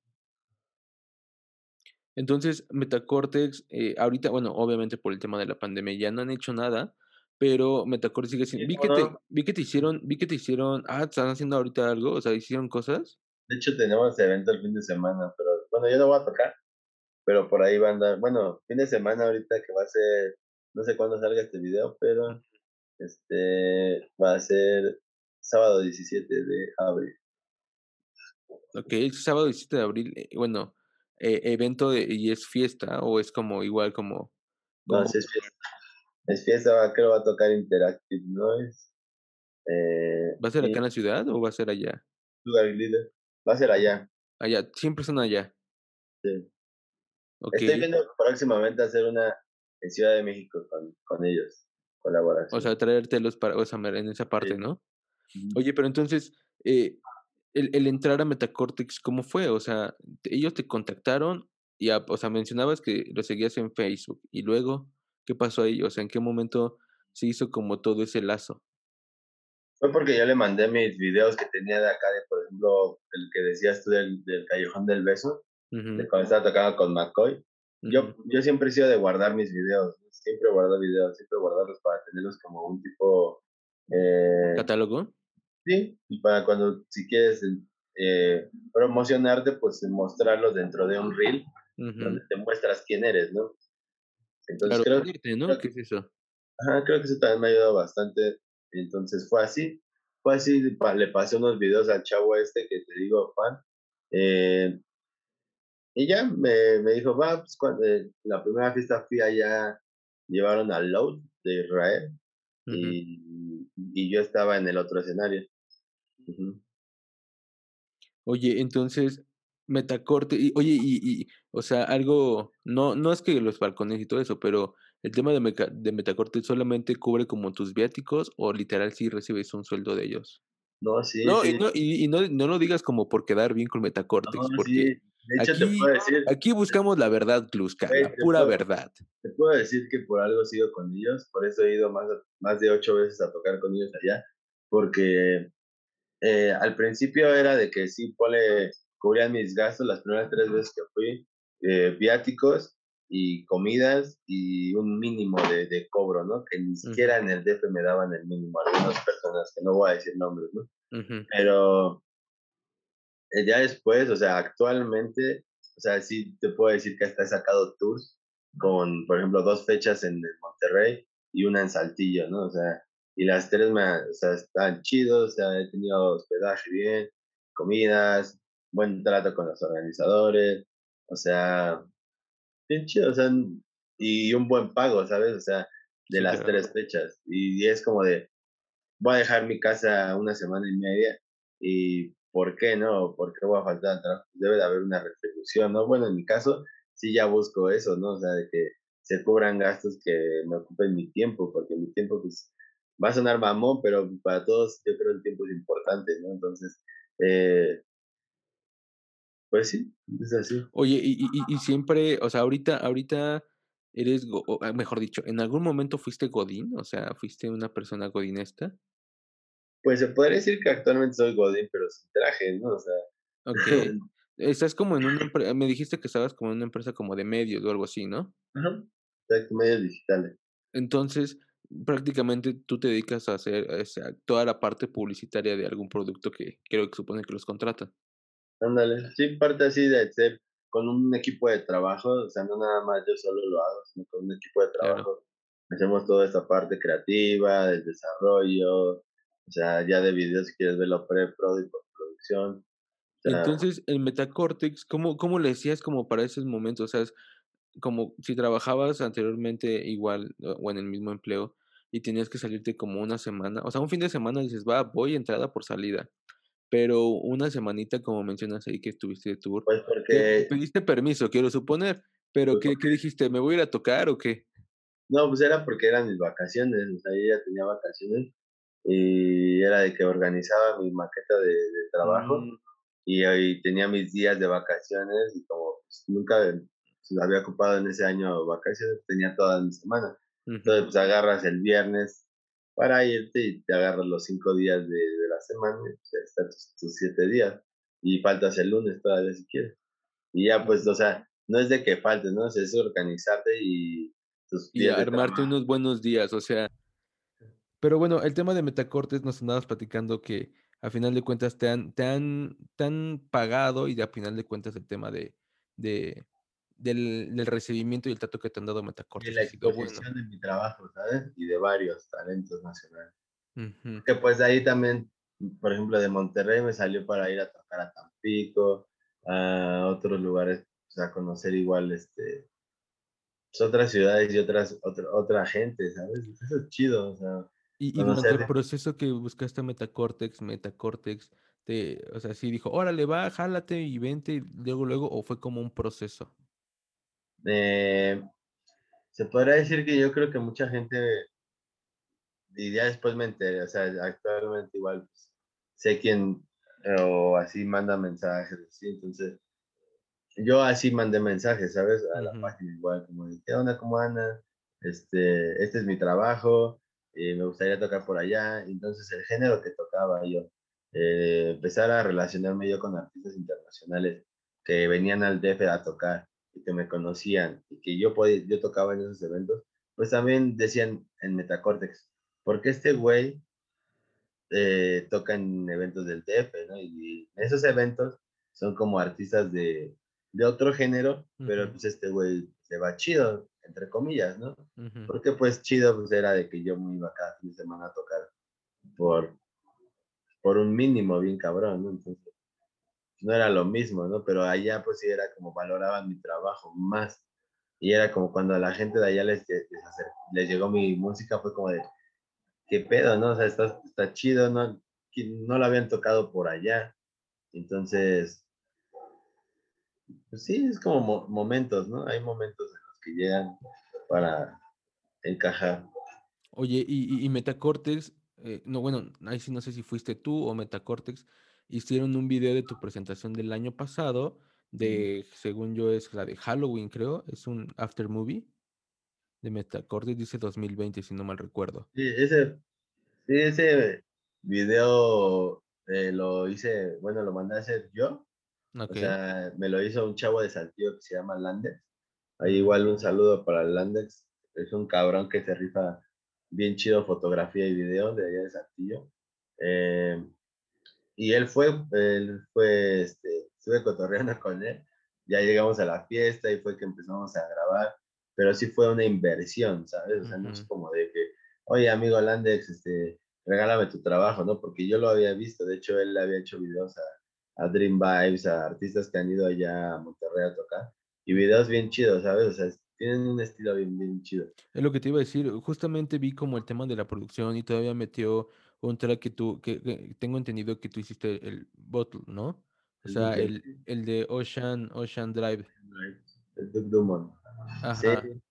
Entonces, Metacortex, eh, ahorita, bueno, obviamente por el tema de la pandemia ya no han hecho nada, pero Metacortex sigue siendo. Vi que, te, vi que te hicieron, vi que te hicieron, ah, están haciendo ahorita algo, o sea, hicieron cosas. De hecho, tenemos evento el fin de semana, pero bueno, yo no voy a tocar, pero por ahí va a andar, bueno, fin de semana ahorita que va a ser, no sé cuándo salga este video, pero este va a ser sábado 17 de abril. Ok, el sábado 17 de abril, eh, bueno, eh, evento y es fiesta o es como igual como... No, es fiesta. Es fiesta, creo va a tocar Interactive Noise. Eh, ¿Va a ser acá en la ciudad o va a ser allá? Va a ser allá. Allá, siempre son allá. Sí. Okay. Estoy viendo próximamente hacer una en Ciudad de México con, con ellos, colaboración. O sea, traértelos para, o sea, en esa parte, ¿no? Oye, pero entonces, eh, el, el, entrar a Metacortex, ¿cómo fue? O sea, ellos te contactaron y, o sea, mencionabas que lo seguías en Facebook y luego, ¿qué pasó ahí? O sea, ¿en qué momento se hizo como todo ese lazo? Fue porque yo le mandé mis videos que tenía de acá, de por ejemplo, el que decías tú del, del Callejón del Beso, de cuando estaba tocando con McCoy. Yo, yo siempre he sido de guardar mis videos, siempre guardo videos, siempre guardarlos para tenerlos como un tipo... Eh, ¿Catálogo? Sí, y para cuando si quieres eh, promocionarte, pues mostrarlos dentro de un reel donde te muestras quién eres, ¿no? Entonces creo, ¿no? ¿Qué es eso? Ajá, creo que eso también me ha ayudado bastante. Entonces fue así, fue así, le pasé unos videos al chavo este que te digo, fan. Eh, y ya me, me dijo, va, pues cuando eh, la primera fiesta fui allá, llevaron al Load de Israel y, y yo estaba en el otro escenario. Oye, entonces, metacorte, y, oye, y, y, o sea, algo, no, no es que los balcones y todo eso, pero el tema de, de metacorte solamente cubre como tus viáticos o literal si recibes un sueldo de ellos. No, sí. No, Y, no, y, no, no, lo digas como por quedar bien con Metacortex, porque aquí, aquí buscamos la verdad, Kluska, la pura verdad. Te puedo decir que por algo sigo con ellos, por eso he ido más, más de ocho veces a tocar con ellos allá, porque eh, al principio era de que sí, pole, cubrían mis gastos las primeras tres veces que fui, eh, viáticos y comidas y un mínimo de, de cobro, ¿no? Que ni siquiera en el DF me daban el mínimo, algunas personas, que no voy a decir nombres, ¿no? Pero eh, ya después, o sea, actualmente, o sea, sí te puedo decir que hasta he sacado tours con, por ejemplo, dos fechas en Monterrey y una en Saltillo, ¿no? O sea, y las tres me, o sea, están chidos, o sea, he tenido hospedaje bien, comidas, buen trato con los organizadores, o sea, bien chido, o sea, y un buen pago, ¿sabes? O sea, de las tres fechas. Y, es como de, voy a dejar mi casa una semana y media y ¿por qué no? ¿Por qué voy a faltar al trabajo? Debe de haber una retribución, ¿no? Bueno, en mi caso sí ya busco eso, ¿no? O sea, de que se cubran gastos que me ocupen mi tiempo, porque mi tiempo pues va a sonar mamón, pero para todos yo creo el tiempo es importante, ¿no? Entonces, eh, pues sí, es así. Oye, y, y, y siempre, o sea, ahorita, ahorita eres, ah, mejor dicho, ¿en algún momento fuiste Godín? O sea, ¿fuiste una persona godinesta? Pues se podría decir que actualmente soy Godín, pero sin traje, ¿no? O sea. Ok. Estás como en una empresa, me dijiste que estabas como en una empresa como de medios o algo así, ¿no? Ajá. Exacto, medios digitales. Entonces, prácticamente tú te dedicas a hacer o sea, toda la parte publicitaria de algún producto que creo que supone que los contrata. Ándale, sí, parte así de ser con un equipo de trabajo, o sea, no nada más yo solo lo hago, sino con un equipo de trabajo. Hacemos toda esta parte creativa, del desarrollo, o sea, ya de videos si quieres verlo pre-pro y postproducción. O sea, Entonces, el Metacortex, ¿cómo, ¿cómo le decías como para esos momentos? O sea, es como si trabajabas anteriormente igual o en el mismo empleo y tenías que salirte como una semana, o sea, un fin de semana dices, va, voy entrada por salida, pero una semanita, como mencionas ahí que estuviste de tour, pues porque, pediste permiso, quiero suponer, pero pues ¿qué, qué dijiste? ¿Me voy a ir a tocar o qué? no, pues era porque eran mis vacaciones, o sea, yo ya tenía vacaciones y era de que organizaba mi maqueta de, de trabajo Mm, y ahí tenía mis días de vacaciones y como pues, nunca pues, había ocupado en ese año vacaciones, tenía toda mi semana. ujú. Entonces, pues agarras el viernes para irte y te agarras los cinco días de, de la semana, ya están tus, tus siete días. Y faltas el lunes todavía si quieres. Y ya, pues, o sea, no es de que faltes, ¿no? O sea, es organizarte y tus Y días armarte unos buenos días, o sea, Pero bueno, el tema de Metacortes nos andabas platicando que a final de cuentas te han, te han, te han pagado y a final de cuentas el tema de, de del, del recibimiento y el trato que te han dado Y Metacortes la ha sido bueno. exposición de mi trabajo, ¿sabes? Y de varios talentos nacionales. Ujú. Que pues de ahí también, por ejemplo, de Monterrey me salió para ir a tocar a Tampico, a otros lugares, o sea, conocer igual, este, pues, otras ciudades y otras, otra, otra gente, ¿sabes? Eso es chido, o sea, Y, y durante el proceso que buscaste a Metacortex, Metacortex, te, o sea, sí dijo, órale, va, jálate y vente, y luego, luego, o fue como un proceso. Eh, se podría decir que yo creo que mucha gente, y ya después me enteré, o sea, actualmente igual pues, sé quién o así manda mensajes, así, entonces yo así mandé mensajes, ¿sabes? A la página igual, como de, ¿qué onda, cómo andan? Este, este es mi trabajo, me gustaría tocar por allá. Entonces, el género que tocaba yo, eh, empezar a relacionarme yo con artistas internacionales que venían al DF a tocar y que me conocían y que yo, podía, yo tocaba en esos eventos, pues también decían en Metacortex, ¿por qué este güey eh, toca en eventos del DF, ¿no? Y en esos eventos son como artistas de, de otro género, pero Ujú, pues este güey se va chido, entre comillas, ¿no? ujú. Porque pues chido pues era de que yo me iba cada fin de semana a tocar por, por un mínimo bien cabrón, ¿no? Entonces no era lo mismo, ¿no? Pero allá pues sí era como valoraban mi trabajo más. Y era como cuando a la gente de allá les, les, llegó mi música, fue como de, qué pedo, ¿no? O sea, está, está chido, ¿no? No lo habían tocado por allá. Entonces, pues sí, es como mo- momentos, ¿no? Hay momentos en los que llegan para encajar. Oye, y, y Metacortex, eh, no, bueno, ahí sí no sé si fuiste tú o Metacortex, hicieron un video de tu presentación del año pasado, de, según yo, es la de Halloween, creo, es un after movie de Metacortex, dice 2020, si no mal recuerdo. Sí, ese, sí, ese video eh, lo hice, bueno, lo mandé a hacer yo. O Ok. sea, me lo hizo un chavo de Saltillo que se llama Landex. Ahí igual un saludo para Landex. Es un cabrón que se rifa bien chido fotografía y video de allá de Saltillo. Eh, y él fue, él fue, este, estuve cotorreando con él. Ya llegamos a la fiesta y fue que empezamos a grabar. Pero sí fue una inversión, ¿sabes? O sea, no es como de que, oye, amigo Landex, este, regálame tu trabajo, ¿no? Porque yo lo había visto. De hecho, él le había hecho videos a, a Dream Vibes, a artistas que han ido allá a Monterrey a tocar. Y videos bien chidos, ¿sabes? O sea, tienen un estilo bien, bien chido. Es lo que te iba a decir, justamente vi como el tema de la producción y todavía metió track que tú, que, que tengo entendido que tú hiciste el bottle, ¿no? O sea, el, el de Ocean, Ocean Drive. el Duke Dumont. Ajá. sí.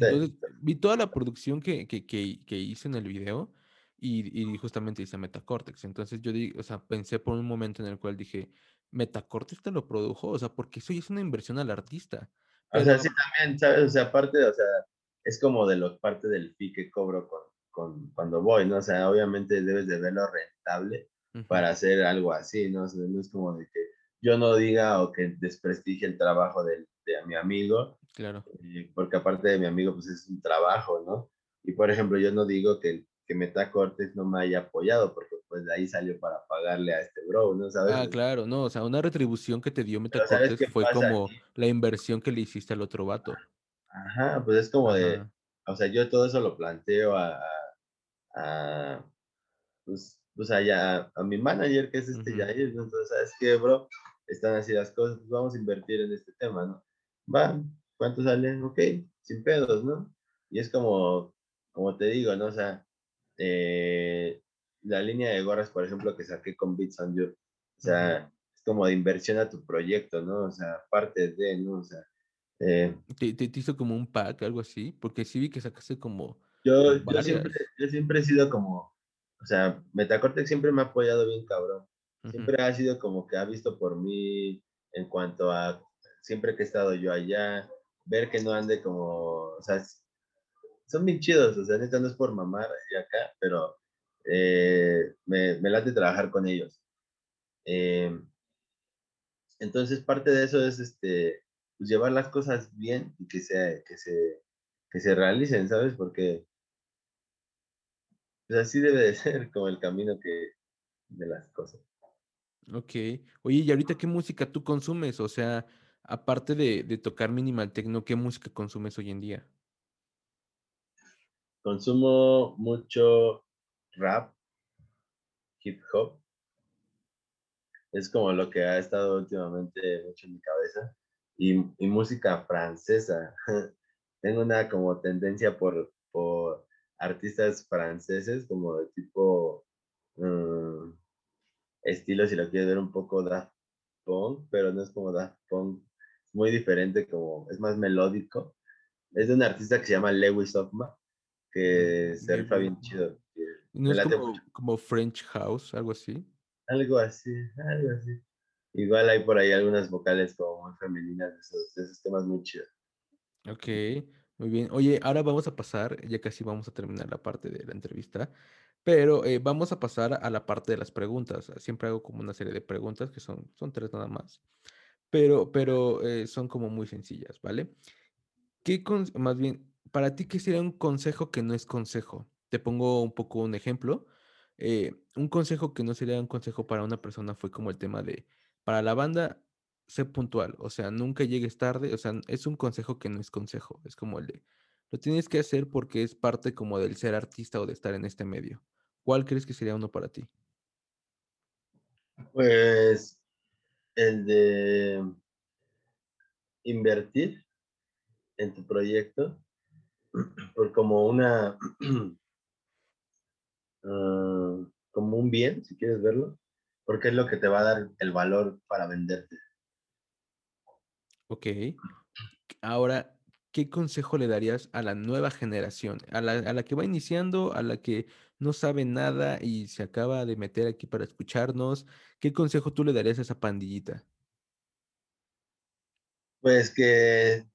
Entonces, vi toda la producción que, que, que, que hice en el video y, y justamente hice Metacortex. Entonces yo di, o sea, pensé por un momento en el cual dije, ¿Metacortex te lo produjo? O sea, porque eso ya es una inversión al artista. O sea, sí también, ¿sabes? O sea, aparte, o sea, es como de lo parte del fee que cobro con, con cuando voy, ¿no? O sea, obviamente debes de verlo rentable para hacer algo así, ¿no? O sea, no es como de que yo no diga o que desprestigie el trabajo de, de mi amigo, Claro. eh, porque aparte de mi amigo, pues es un trabajo, ¿no? Y por ejemplo, yo no digo que, que Metacortes no me haya apoyado, porque pues de ahí salió para pagarle a este bro, ¿no? ¿Sabes? Ah, claro, no, o sea, una retribución que te dio Pero ¿sabes Metacortex qué fue como aquí? la inversión que le hiciste al otro vato. Ajá, pues es como de, o sea, yo todo eso lo planteo a, a, a, pues, pues allá, a mi manager, que es este Ujú. Yair, ¿no? Entonces, ¿sabes qué, bro? Están así las cosas, pues vamos a invertir en este tema, ¿no? Va, ¿cuánto sale? Ok, sin pedos, ¿no? Y es como, como te digo, ¿no? O sea, eh, la línea de gorras, por ejemplo, que saqué con Beats on You, o sea, es como de inversión a tu proyecto, ¿no? O sea, parte de, ¿no? O sea, eh, ¿Te, te, te hizo como un pack, algo así? Porque sí vi que sacaste como, Yo, yo, siempre, yo siempre he sido como, o sea, Metacortex siempre me ha apoyado bien cabrón. Siempre ha sido como que ha visto por mí en cuanto a, siempre que he estado yo allá, ver que no ande como, o sea, son bien chidos, o sea, neta no es por mamar y acá, pero eh, me, me late trabajar con ellos. Eh, entonces, parte de eso es, este, pues llevar las cosas bien y que se, que se, que se realicen, ¿sabes? Porque pues así debe de ser como el camino que de las cosas. Ok. Oye, ¿y ahorita qué música tú consumes? O sea, aparte de, de tocar minimal techno, ¿qué música consumes hoy en día? Consumo mucho rap, hip hop. Es como lo que ha estado últimamente mucho en mi cabeza. Y, y música francesa. Tengo una como tendencia por, por artistas franceses, como de tipo mm, estilo, si lo quieres ver un poco Daft Punk, pero no es como Daft Punk. Es muy diferente, como es más melódico. Es de un artista que se llama Lewis Hoffman que se rifa Lewis. bien chido. que ¿No me es como, como French House, algo así? Algo así, algo así. Igual hay por ahí algunas vocales como muy femeninas esos, esos temas muy chidos. Ok, muy bien. Oye, ahora vamos a pasar, ya casi vamos a terminar la parte de la entrevista, pero eh, vamos a pasar a la parte de las preguntas. Siempre hago como una serie de preguntas que son, son tres nada más, pero, pero eh, son como muy sencillas, ¿vale? ¿Qué más bien, para ti, qué sería un consejo que no es consejo? Te pongo un poco un ejemplo. Eh, un consejo que no sería un consejo para una persona fue como el tema de, para la banda, sé puntual, o sea, nunca llegues tarde, o sea, es un consejo que no es consejo, es como el de, lo tienes que hacer porque es parte como del ser artista o de estar en este medio. ¿Cuál crees que sería uno para ti? Pues el de invertir en tu proyecto por como una, ah, como un bien, si quieres verlo, porque es lo que te va a dar el valor para venderte. Ok. Ahora, ¿qué consejo le darías a la nueva generación? A la, a la que va iniciando, a la que no sabe nada y se acaba de meter aquí para escucharnos. ¿Qué consejo tú le darías a esa pandillita? Pues que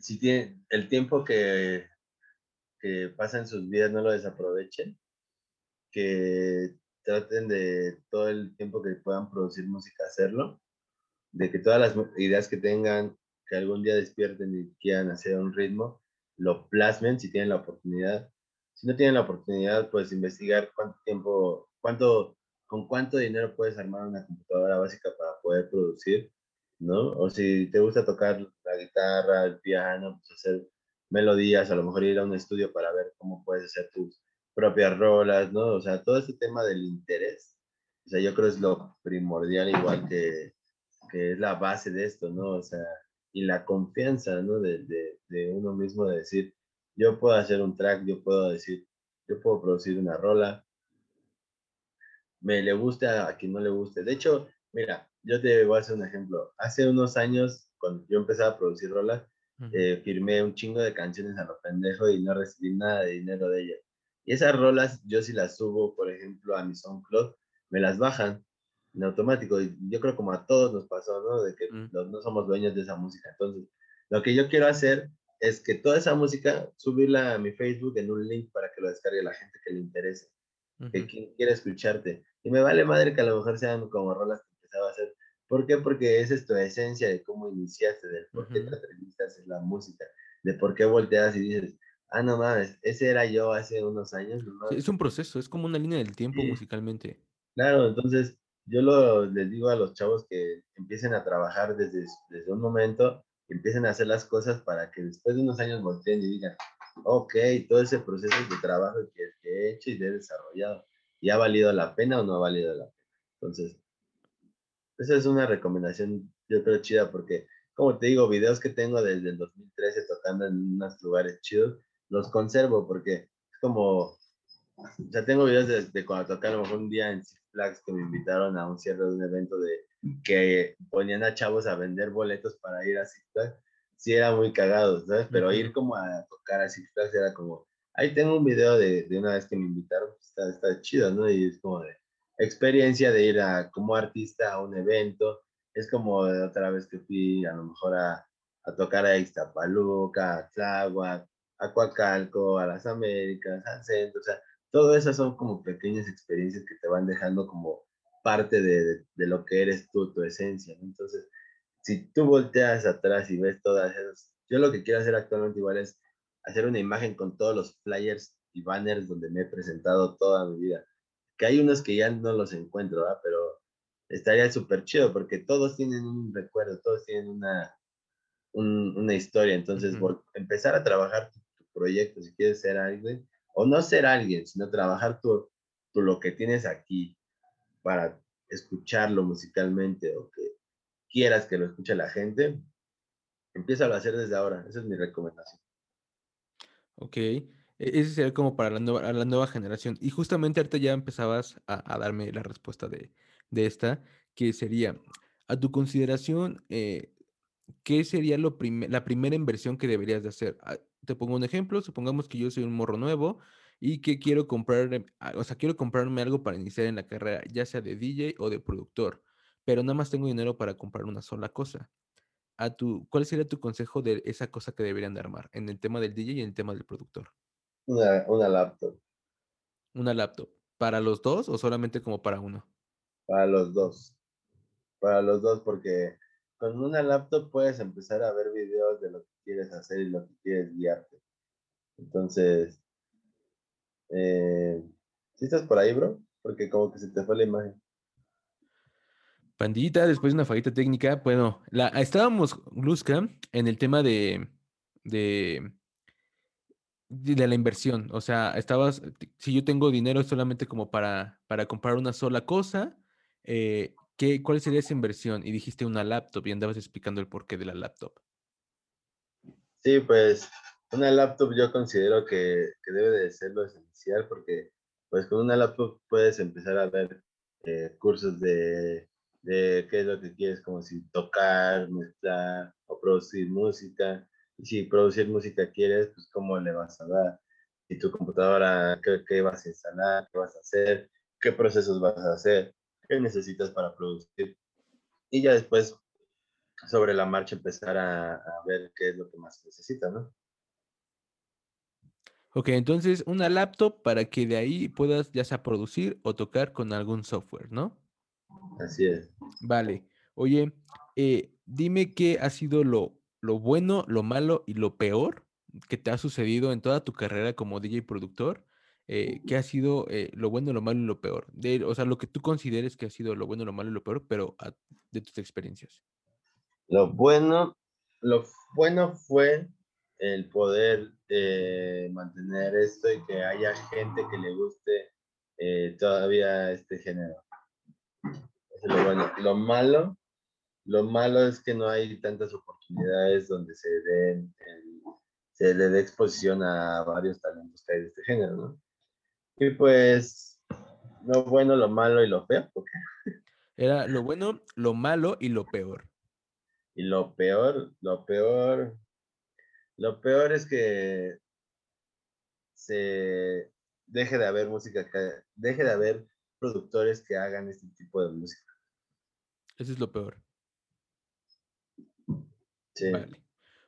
si tiene el tiempo que, que pasa en sus vidas no lo desaprovechen, que traten de todo el tiempo que puedan producir música hacerlo, de que todas las ideas que tengan, que algún día despierten y quieran hacer un ritmo, lo plasmen si tienen la oportunidad. Si no tienen la oportunidad, pues investigar cuánto tiempo, cuánto, con cuánto dinero puedes armar una computadora básica para poder producir, ¿no? O si te gusta tocar la guitarra, el piano, pues hacer melodías, a lo mejor ir a un estudio para ver cómo puedes hacer tus propias rolas, ¿no? O sea, todo este tema del interés, o sea, yo creo es lo primordial igual que, que es la base de esto, ¿no? O sea, y la confianza, ¿no? De, de, de uno mismo de decir, yo puedo hacer un track, yo puedo decir, yo puedo producir una rola, me le guste a, quien no le guste. De hecho, mira, yo te voy a hacer un ejemplo. Hace unos años, cuando yo empecé a producir rolas, eh, firmé un chingo de canciones a lo pendejo y no recibí nada de dinero de ellas. Y esas rolas, yo si las subo, por ejemplo, a mi SoundCloud, me las bajan en automático. Y yo creo como a todos nos pasó, ¿no? De que mm. no somos dueños de esa música. Entonces, lo que yo quiero hacer es que toda esa música, subirla a mi Facebook en un link para que lo descargue la gente que le interese, que quien quiera escucharte. Y me vale madre que a lo mejor sean como rolas que empezaba a hacer. ¿Por qué? Porque esa es tu esencia de cómo iniciaste, de por qué te atreviste a hacer la música, de por qué volteas y dices, ah, no mames, ese era yo hace unos años. es un proceso, es como una línea del tiempo musicalmente. Claro, entonces yo lo, les digo a los chavos que empiecen a trabajar desde, desde un momento, empiecen a hacer las cosas para que después de unos años volteen y digan, ok, todo ese proceso de trabajo que, he hecho y he desarrollado, ¿y ha valido la pena o no ha valido la pena? Entonces, esa es una recomendación, yo creo, chida, porque, como te digo, videos que tengo desde el 2013 tocando en unos lugares chidos, los conservo porque es como, ya tengo videos de, cuando toqué a lo mejor un día en Flags que me invitaron a un cierre de un evento de que ponían a chavos a vender boletos para ir a Six Flags. Sí, era muy cagado, ¿sabes? Pero ir como a tocar a Six Flags era como, ahí tengo un video de, de una vez que me invitaron, pues, está, está chido, ¿no? Y es como de experiencia de ir a, como artista a un evento. Es como de otra vez que fui a lo mejor a, a tocar a Ixtapaluca, a Tláhuac, a Coacalco, a las Américas, al centro, o sea, todo esas son como pequeñas experiencias que te van dejando como parte de, de, lo que eres tú, tu esencia, Entonces, si tú volteas atrás y ves todas esas, yo lo que quiero hacer actualmente igual es hacer una imagen con todos los flyers y banners donde me he presentado toda mi vida, que hay unos que ya no los encuentro, ¿verdad? pero estaría súper chido porque todos tienen un recuerdo, todos tienen una, una historia, entonces empezar a trabajar proyecto, si quieres ser alguien, o no ser alguien, sino trabajar tu, lo que tienes aquí para escucharlo musicalmente o que quieras que lo escuche la gente, empieza a hacer desde ahora. Esa es mi recomendación. Ok, e, ese sería como para la nueva, generación. Y justamente ahorita ya empezabas a, darme la respuesta de, de, esta, que sería, a tu consideración, eh, ¿qué sería lo la primera inversión que deberías de hacer? Te pongo un ejemplo, supongamos que yo soy un morro nuevo y que quiero comprar, ah, o sea, quiero comprarme algo para iniciar en la carrera, ya sea de DJ o de productor, pero nada más tengo dinero para comprar una sola cosa. A tu, ¿Cuál sería tu consejo de esa cosa que deberían de armar en el tema del DJ y en el tema del productor? Una, una laptop. Una laptop. ¿Para los dos o solamente como para uno? Para los dos. Para los dos, porque con una laptop puedes empezar a ver videos de lo que quieres hacer y lo que quieres guiarte. Entonces, eh, ¿sí estás por ahí, bro? Porque como que se te fue la imagen. Pandita, después de una fallita técnica, bueno, la, estábamos, Luzca, en el tema de, de, de la inversión. O sea, estabas, si yo tengo dinero solamente como para, para comprar una sola cosa, eh, ¿qué, ¿cuál sería esa inversión? Y dijiste una laptop y andabas explicando el porqué de la laptop. Sí, pues una laptop yo considero que, debe de ser lo esencial porque pues con una laptop puedes empezar a ver eh, cursos de, qué es lo que quieres, como si tocar, mezclar o producir música. Y si producir música quieres, pues cómo le vas a dar. Y tu computadora, qué, qué vas a instalar, qué vas a hacer, qué procesos vas a hacer, qué necesitas para producir. Y ya después sobre la marcha empezar a, ver qué es lo que más necesita, ¿no? Ok, entonces una laptop para que de ahí puedas ya sea producir o tocar con algún software, ¿no? Así es. Vale. Oye, eh, dime qué ha sido lo, lo bueno, lo malo y lo peor que te ha sucedido en toda tu carrera como DJ productor. Eh, ¿Qué ha sido eh, lo bueno, lo malo y lo peor? De, o sea, lo que tú consideres que ha sido lo bueno, lo malo y lo peor, pero de tus experiencias. Lo bueno, lo bueno fue el poder eh, mantener esto y que haya gente que le guste eh, todavía este género. Eso es lo bueno. Lo malo, lo malo es que no hay tantas oportunidades donde se den se le dé exposición a varios talentos que hay de este género, ¿no? Y pues lo bueno, lo malo y lo feo. Era lo bueno, lo malo y lo peor. Y lo peor, lo peor, lo peor es que se deje de haber música, que, deje de haber productores que hagan este tipo de música. Eso es lo peor. Sí. Vale.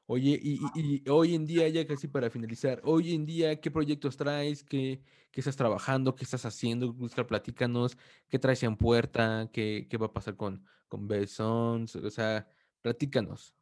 Oye, y, y- y hoy en día, ya casi para finalizar, hoy en día, ¿qué proyectos traes? ¿Qué, qué estás trabajando? ¿Qué estás haciendo? Platícanos. ¿Qué traes en puerta? ¿Qué, qué va a pasar con, con? O sea, platícanos.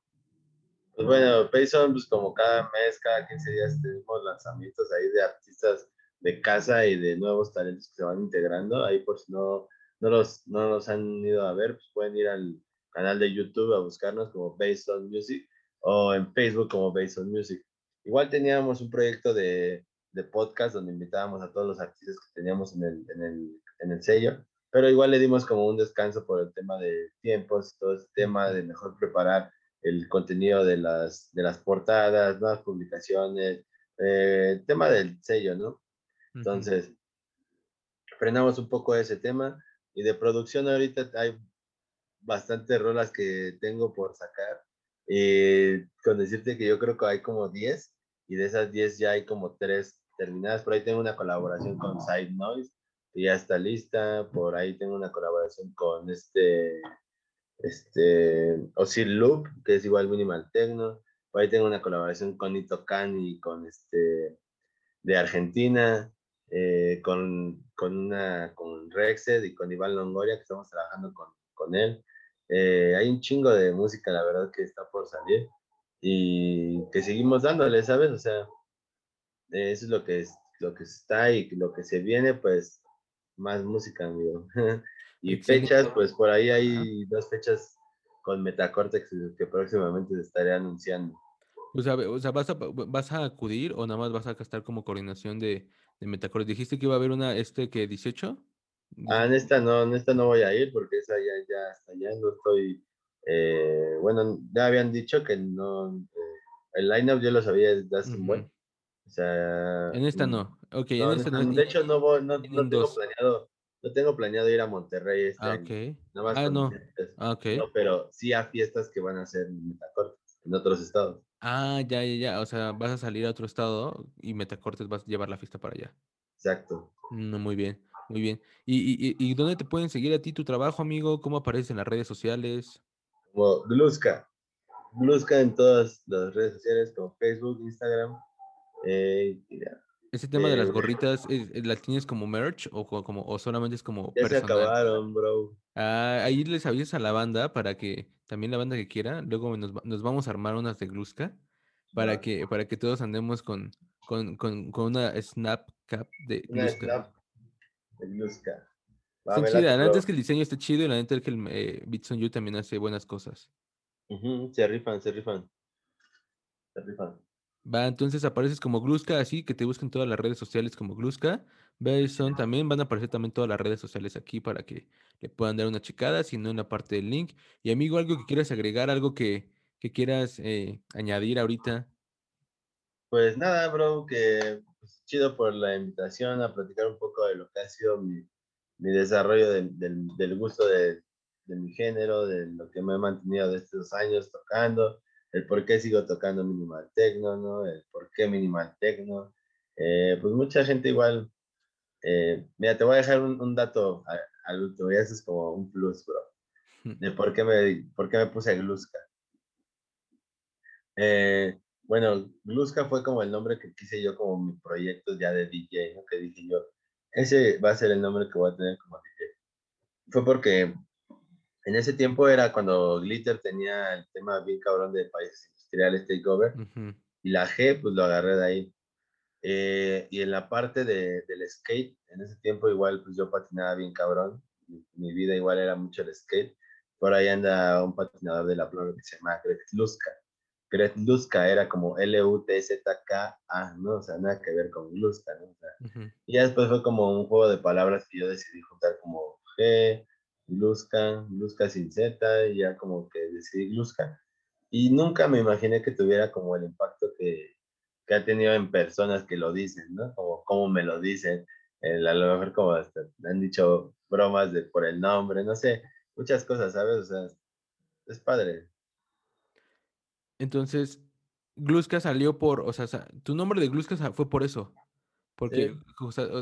Pues bueno, Payson, pues como cada mes, cada 15 días tenemos lanzamientos ahí de artistas de casa y de nuevos talentos que se van integrando. Ahí por si no, no, los, no los han ido a ver, pues pueden ir al canal de YouTube a buscarnos como Payson Music o en Facebook como Payson Music. Igual teníamos un proyecto de, de podcast donde invitábamos a todos los artistas que teníamos en el, en el, en el sello, pero igual le dimos como un descanso por el tema de tiempos, todo ese tema de mejor preparar el contenido de las, de las portadas, nuevas publicaciones, eh, el tema del sello, ¿no? Entonces, frenamos un poco ese tema y de producción ahorita hay bastantes rolas que tengo por sacar. Y con decirte que yo creo que hay como 10 y de esas 10 ya hay como 3 terminadas. Por ahí tengo una colaboración con Side Noise, que ya está lista. Por ahí tengo una colaboración con este, este, Osil Loop, que es igual Minimal Techno. Por ahí tengo una colaboración con Ito Khan y con este, de Argentina, eh, con, con, una, con Rexed y con Iván Longoria, que estamos trabajando con, con él. Eh, hay un chingo de música, la verdad, que está por salir y que seguimos dándole, ¿sabes? O sea, eso es lo que, es, lo que está y lo que se viene, pues más música, amigo. y fechas, pues por ahí hay dos fechas con Metacortex que próximamente se estaré anunciando. O sea, o sea, ¿vas a, ¿vas a acudir o nada más vas a estar como coordinación de, de Metacore? Dijiste que iba a haber una, este, que 18? Ah, en esta no, en esta no voy a ir porque esa ya, ya hasta allá no estoy. eh, bueno, ya habían dicho que no. eh, el lineup yo lo sabía desde hace un buen. Ujú. O sea. En esta mm, no. Ok, no, en esta no. de hecho, no, voy, no, tengo dos. planeado. No tengo planeado ir a Monterrey este Ah, año. ok. Nada más Ah, no. Ah, ok. No, pero sí a fiestas que van a ser en Metacortes, en otros estados. Ah, ya, ya, ya. O sea, vas a salir a otro estado y Metacortes vas a llevar la fiesta para allá. Exacto. No, muy bien, muy bien. ¿Y, y, y- dónde te pueden seguir a ti tu trabajo, amigo? ¿Cómo apareces en las redes sociales? Como Gluska. Gluska en todas las redes sociales, como Facebook, Instagram. Eh. Ese tema de las Eh, gorritas, ¿es- es- ¿la tienes como merch o, co- como, o solamente es como Ya se personal? acabaron, bro. Ah, ahí les avisas a la banda para que también la banda que quiera, luego nos, nos vamos a armar unas de Gluska para que, para que todos andemos con, con, con, con una snap cap de Una Gluska. snap de Gluska. Va, Está chida, la neta es que el diseño está chido y la neta es que el eh, Beats on You también hace buenas cosas. Ujú, Se rifan, se rifan. Se rifan. Va, entonces apareces como Gluska, así que te busquen todas las redes sociales como Gluska. Bellson también van a aparecer también todas las redes sociales aquí para que le puedan dar una checada, si no en la parte del link. Y amigo, algo que quieras agregar, algo que, que quieras eh, añadir ahorita. Pues nada, bro, que pues, chido por la invitación a platicar un poco de lo que ha sido mi, mi desarrollo del, del, del gusto de, de mi género, de lo que me he mantenido de estos años tocando, el por qué sigo tocando minimal techno, ¿no? El por qué minimal techno. Eh, pues mucha gente igual, eh, mira, te voy a dejar un, un dato al último, y eso es como un plus, bro, de por qué me, por qué me puse Gluska. Eh, bueno, Gluska fue como el nombre que quise yo como mi proyecto ya de DJ, ¿no? Que dije yo, ese va a ser el nombre que voy a tener como DJ. Fue porque en ese tiempo era cuando Glitter tenía el tema bien cabrón de países industriales takeover Ujú. y la G pues lo agarré de ahí. Eh, y en la parte de, del skate, en ese tiempo igual pues yo patinaba bien cabrón, mi, vida igual era mucho el skate. Por ahí anda un patinador de la playa que se llama Greg Luska era como L-U-T-Z-K-A, ¿no? O sea, nada que ver con Luska, ¿no? O sea, y ya después fue como un juego de palabras que yo decidí juntar como G, Gluska, Gluska sin Z, y ya como que decidí Gluska. Y nunca me imaginé que tuviera como el impacto que, que ha tenido en personas que lo dicen, ¿no? Como cómo me lo dicen. a lo mejor como hasta han dicho bromas de por el nombre, no sé, muchas cosas, ¿sabes? O sea, es padre. Entonces, Gluska salió por, o sea, tu nombre de Gluska fue por eso. Porque,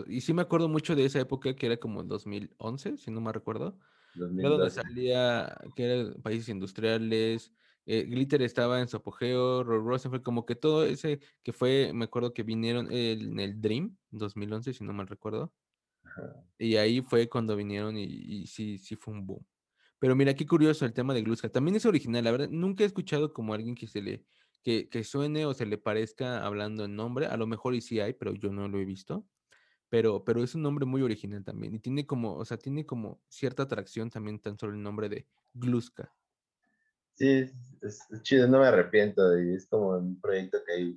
y sí me acuerdo mucho de esa época que era como el 2011, si no me recuerdo. Era donde salía, que eran países industriales, eh, Glitter estaba en su apogeo, fue como que todo ese que fue, me acuerdo que vinieron en el Dream 2011, si no mal recuerdo. Y ahí fue cuando vinieron y, sí, sí fue un boom. Pero mira, qué curioso el tema de Gluska. También es original, la verdad, nunca he escuchado como alguien que se le, que, que suene o se le parezca hablando en nombre. A lo mejor y sí hay, pero yo no lo he visto. Pero, pero es un nombre muy original también. Y tiene como, o sea, tiene como cierta atracción también tan solo el nombre de Gluska. Sí, es, chido, no me arrepiento. Y es como un proyecto que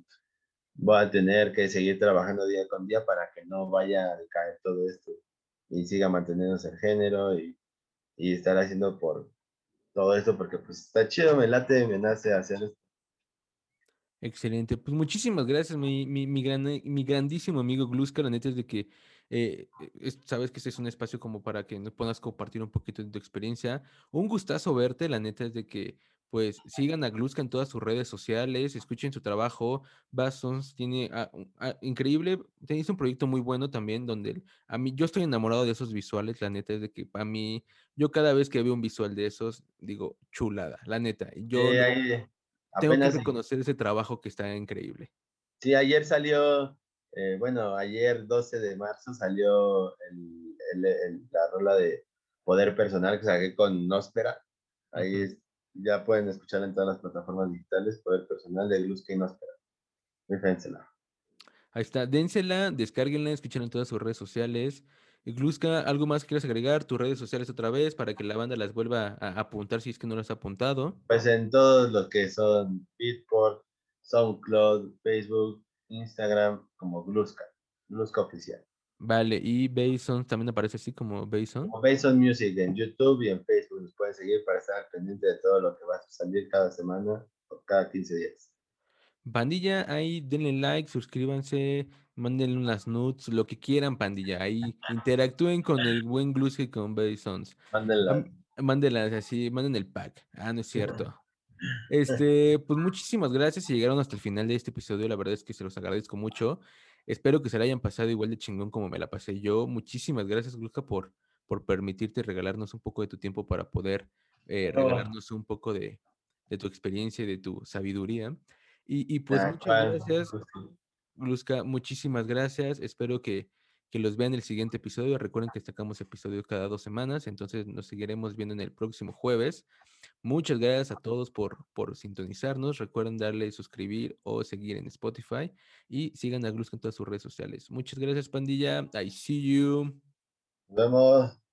voy a tener que seguir trabajando día con día para que no vaya a caer todo esto y siga manteniéndose el género y, y estar haciendo por todo esto porque pues está chido, me late, me nace hacer. Excelente, pues muchísimas gracias, mi, mi, mi, gran, mi grandísimo amigo Gluska, la neta es de que eh, sabes que este es un espacio como para que nos puedas compartir un poquito de tu experiencia. Un gustazo verte, la neta es de que pues sigan a Gluska en todas sus redes sociales, escuchen su trabajo. Basons tiene ah, ah, increíble, tenéis un proyecto muy bueno también donde a mí yo estoy enamorado de esos visuales, la neta es de que a mí yo cada vez que veo un visual de esos digo chulada, la neta. Yo tengo que reconocer ese trabajo que está increíble. Sí, ayer salió, eh, bueno, ayer 12 de marzo salió la rola de Poder Personal que saqué con Nospera. Ahí ya pueden escucharla en todas las plataformas digitales, Poder Personal de Luz y Nospera. Déjensela. Ahí está, dénsela, descárguenla, escuchen en todas sus redes sociales. Gluska, ¿algo más quieres agregar? Tus redes sociales otra vez para que la banda las vuelva a apuntar si es que no las ha apuntado. Pues en todos los que son Beatport, SoundCloud, Facebook, Instagram, como Gluska, Gluska Oficial. Vale, y Bason también aparece así como Bason. Como Bason Music en YouTube y en Facebook. Nos pueden seguir para estar pendiente de todo lo que va a salir cada semana o cada 15 días. Pandilla, ahí denle like, suscríbanse, mándenle unas nudes, lo que quieran, pandilla. Ahí interactúen con el buen Gluska y con Basons. Mándenla. Mándenlas así, manden el pack. Ah, no es cierto. Este, pues muchísimas gracias si llegaron hasta el final de este episodio. La verdad es que se los agradezco mucho. Espero que se la hayan pasado igual de chingón como me la pasé yo. Muchísimas gracias, Gluska, por, por permitirte regalarnos un poco de tu tiempo para poder eh, oh. regalarnos un poco de, de tu experiencia y de tu sabiduría. Y, pues ah, muchas gracias, Luzca, muchísimas gracias. Espero que, que los vean el siguiente episodio. Recuerden que sacamos episodios cada dos semanas, entonces nos seguiremos viendo en el próximo jueves. Muchas gracias a todos por, por sintonizarnos. Recuerden darle suscribir o seguir en Spotify y sigan a Luzca en todas sus redes sociales. Muchas gracias, pandilla. I see you. Nos vemos.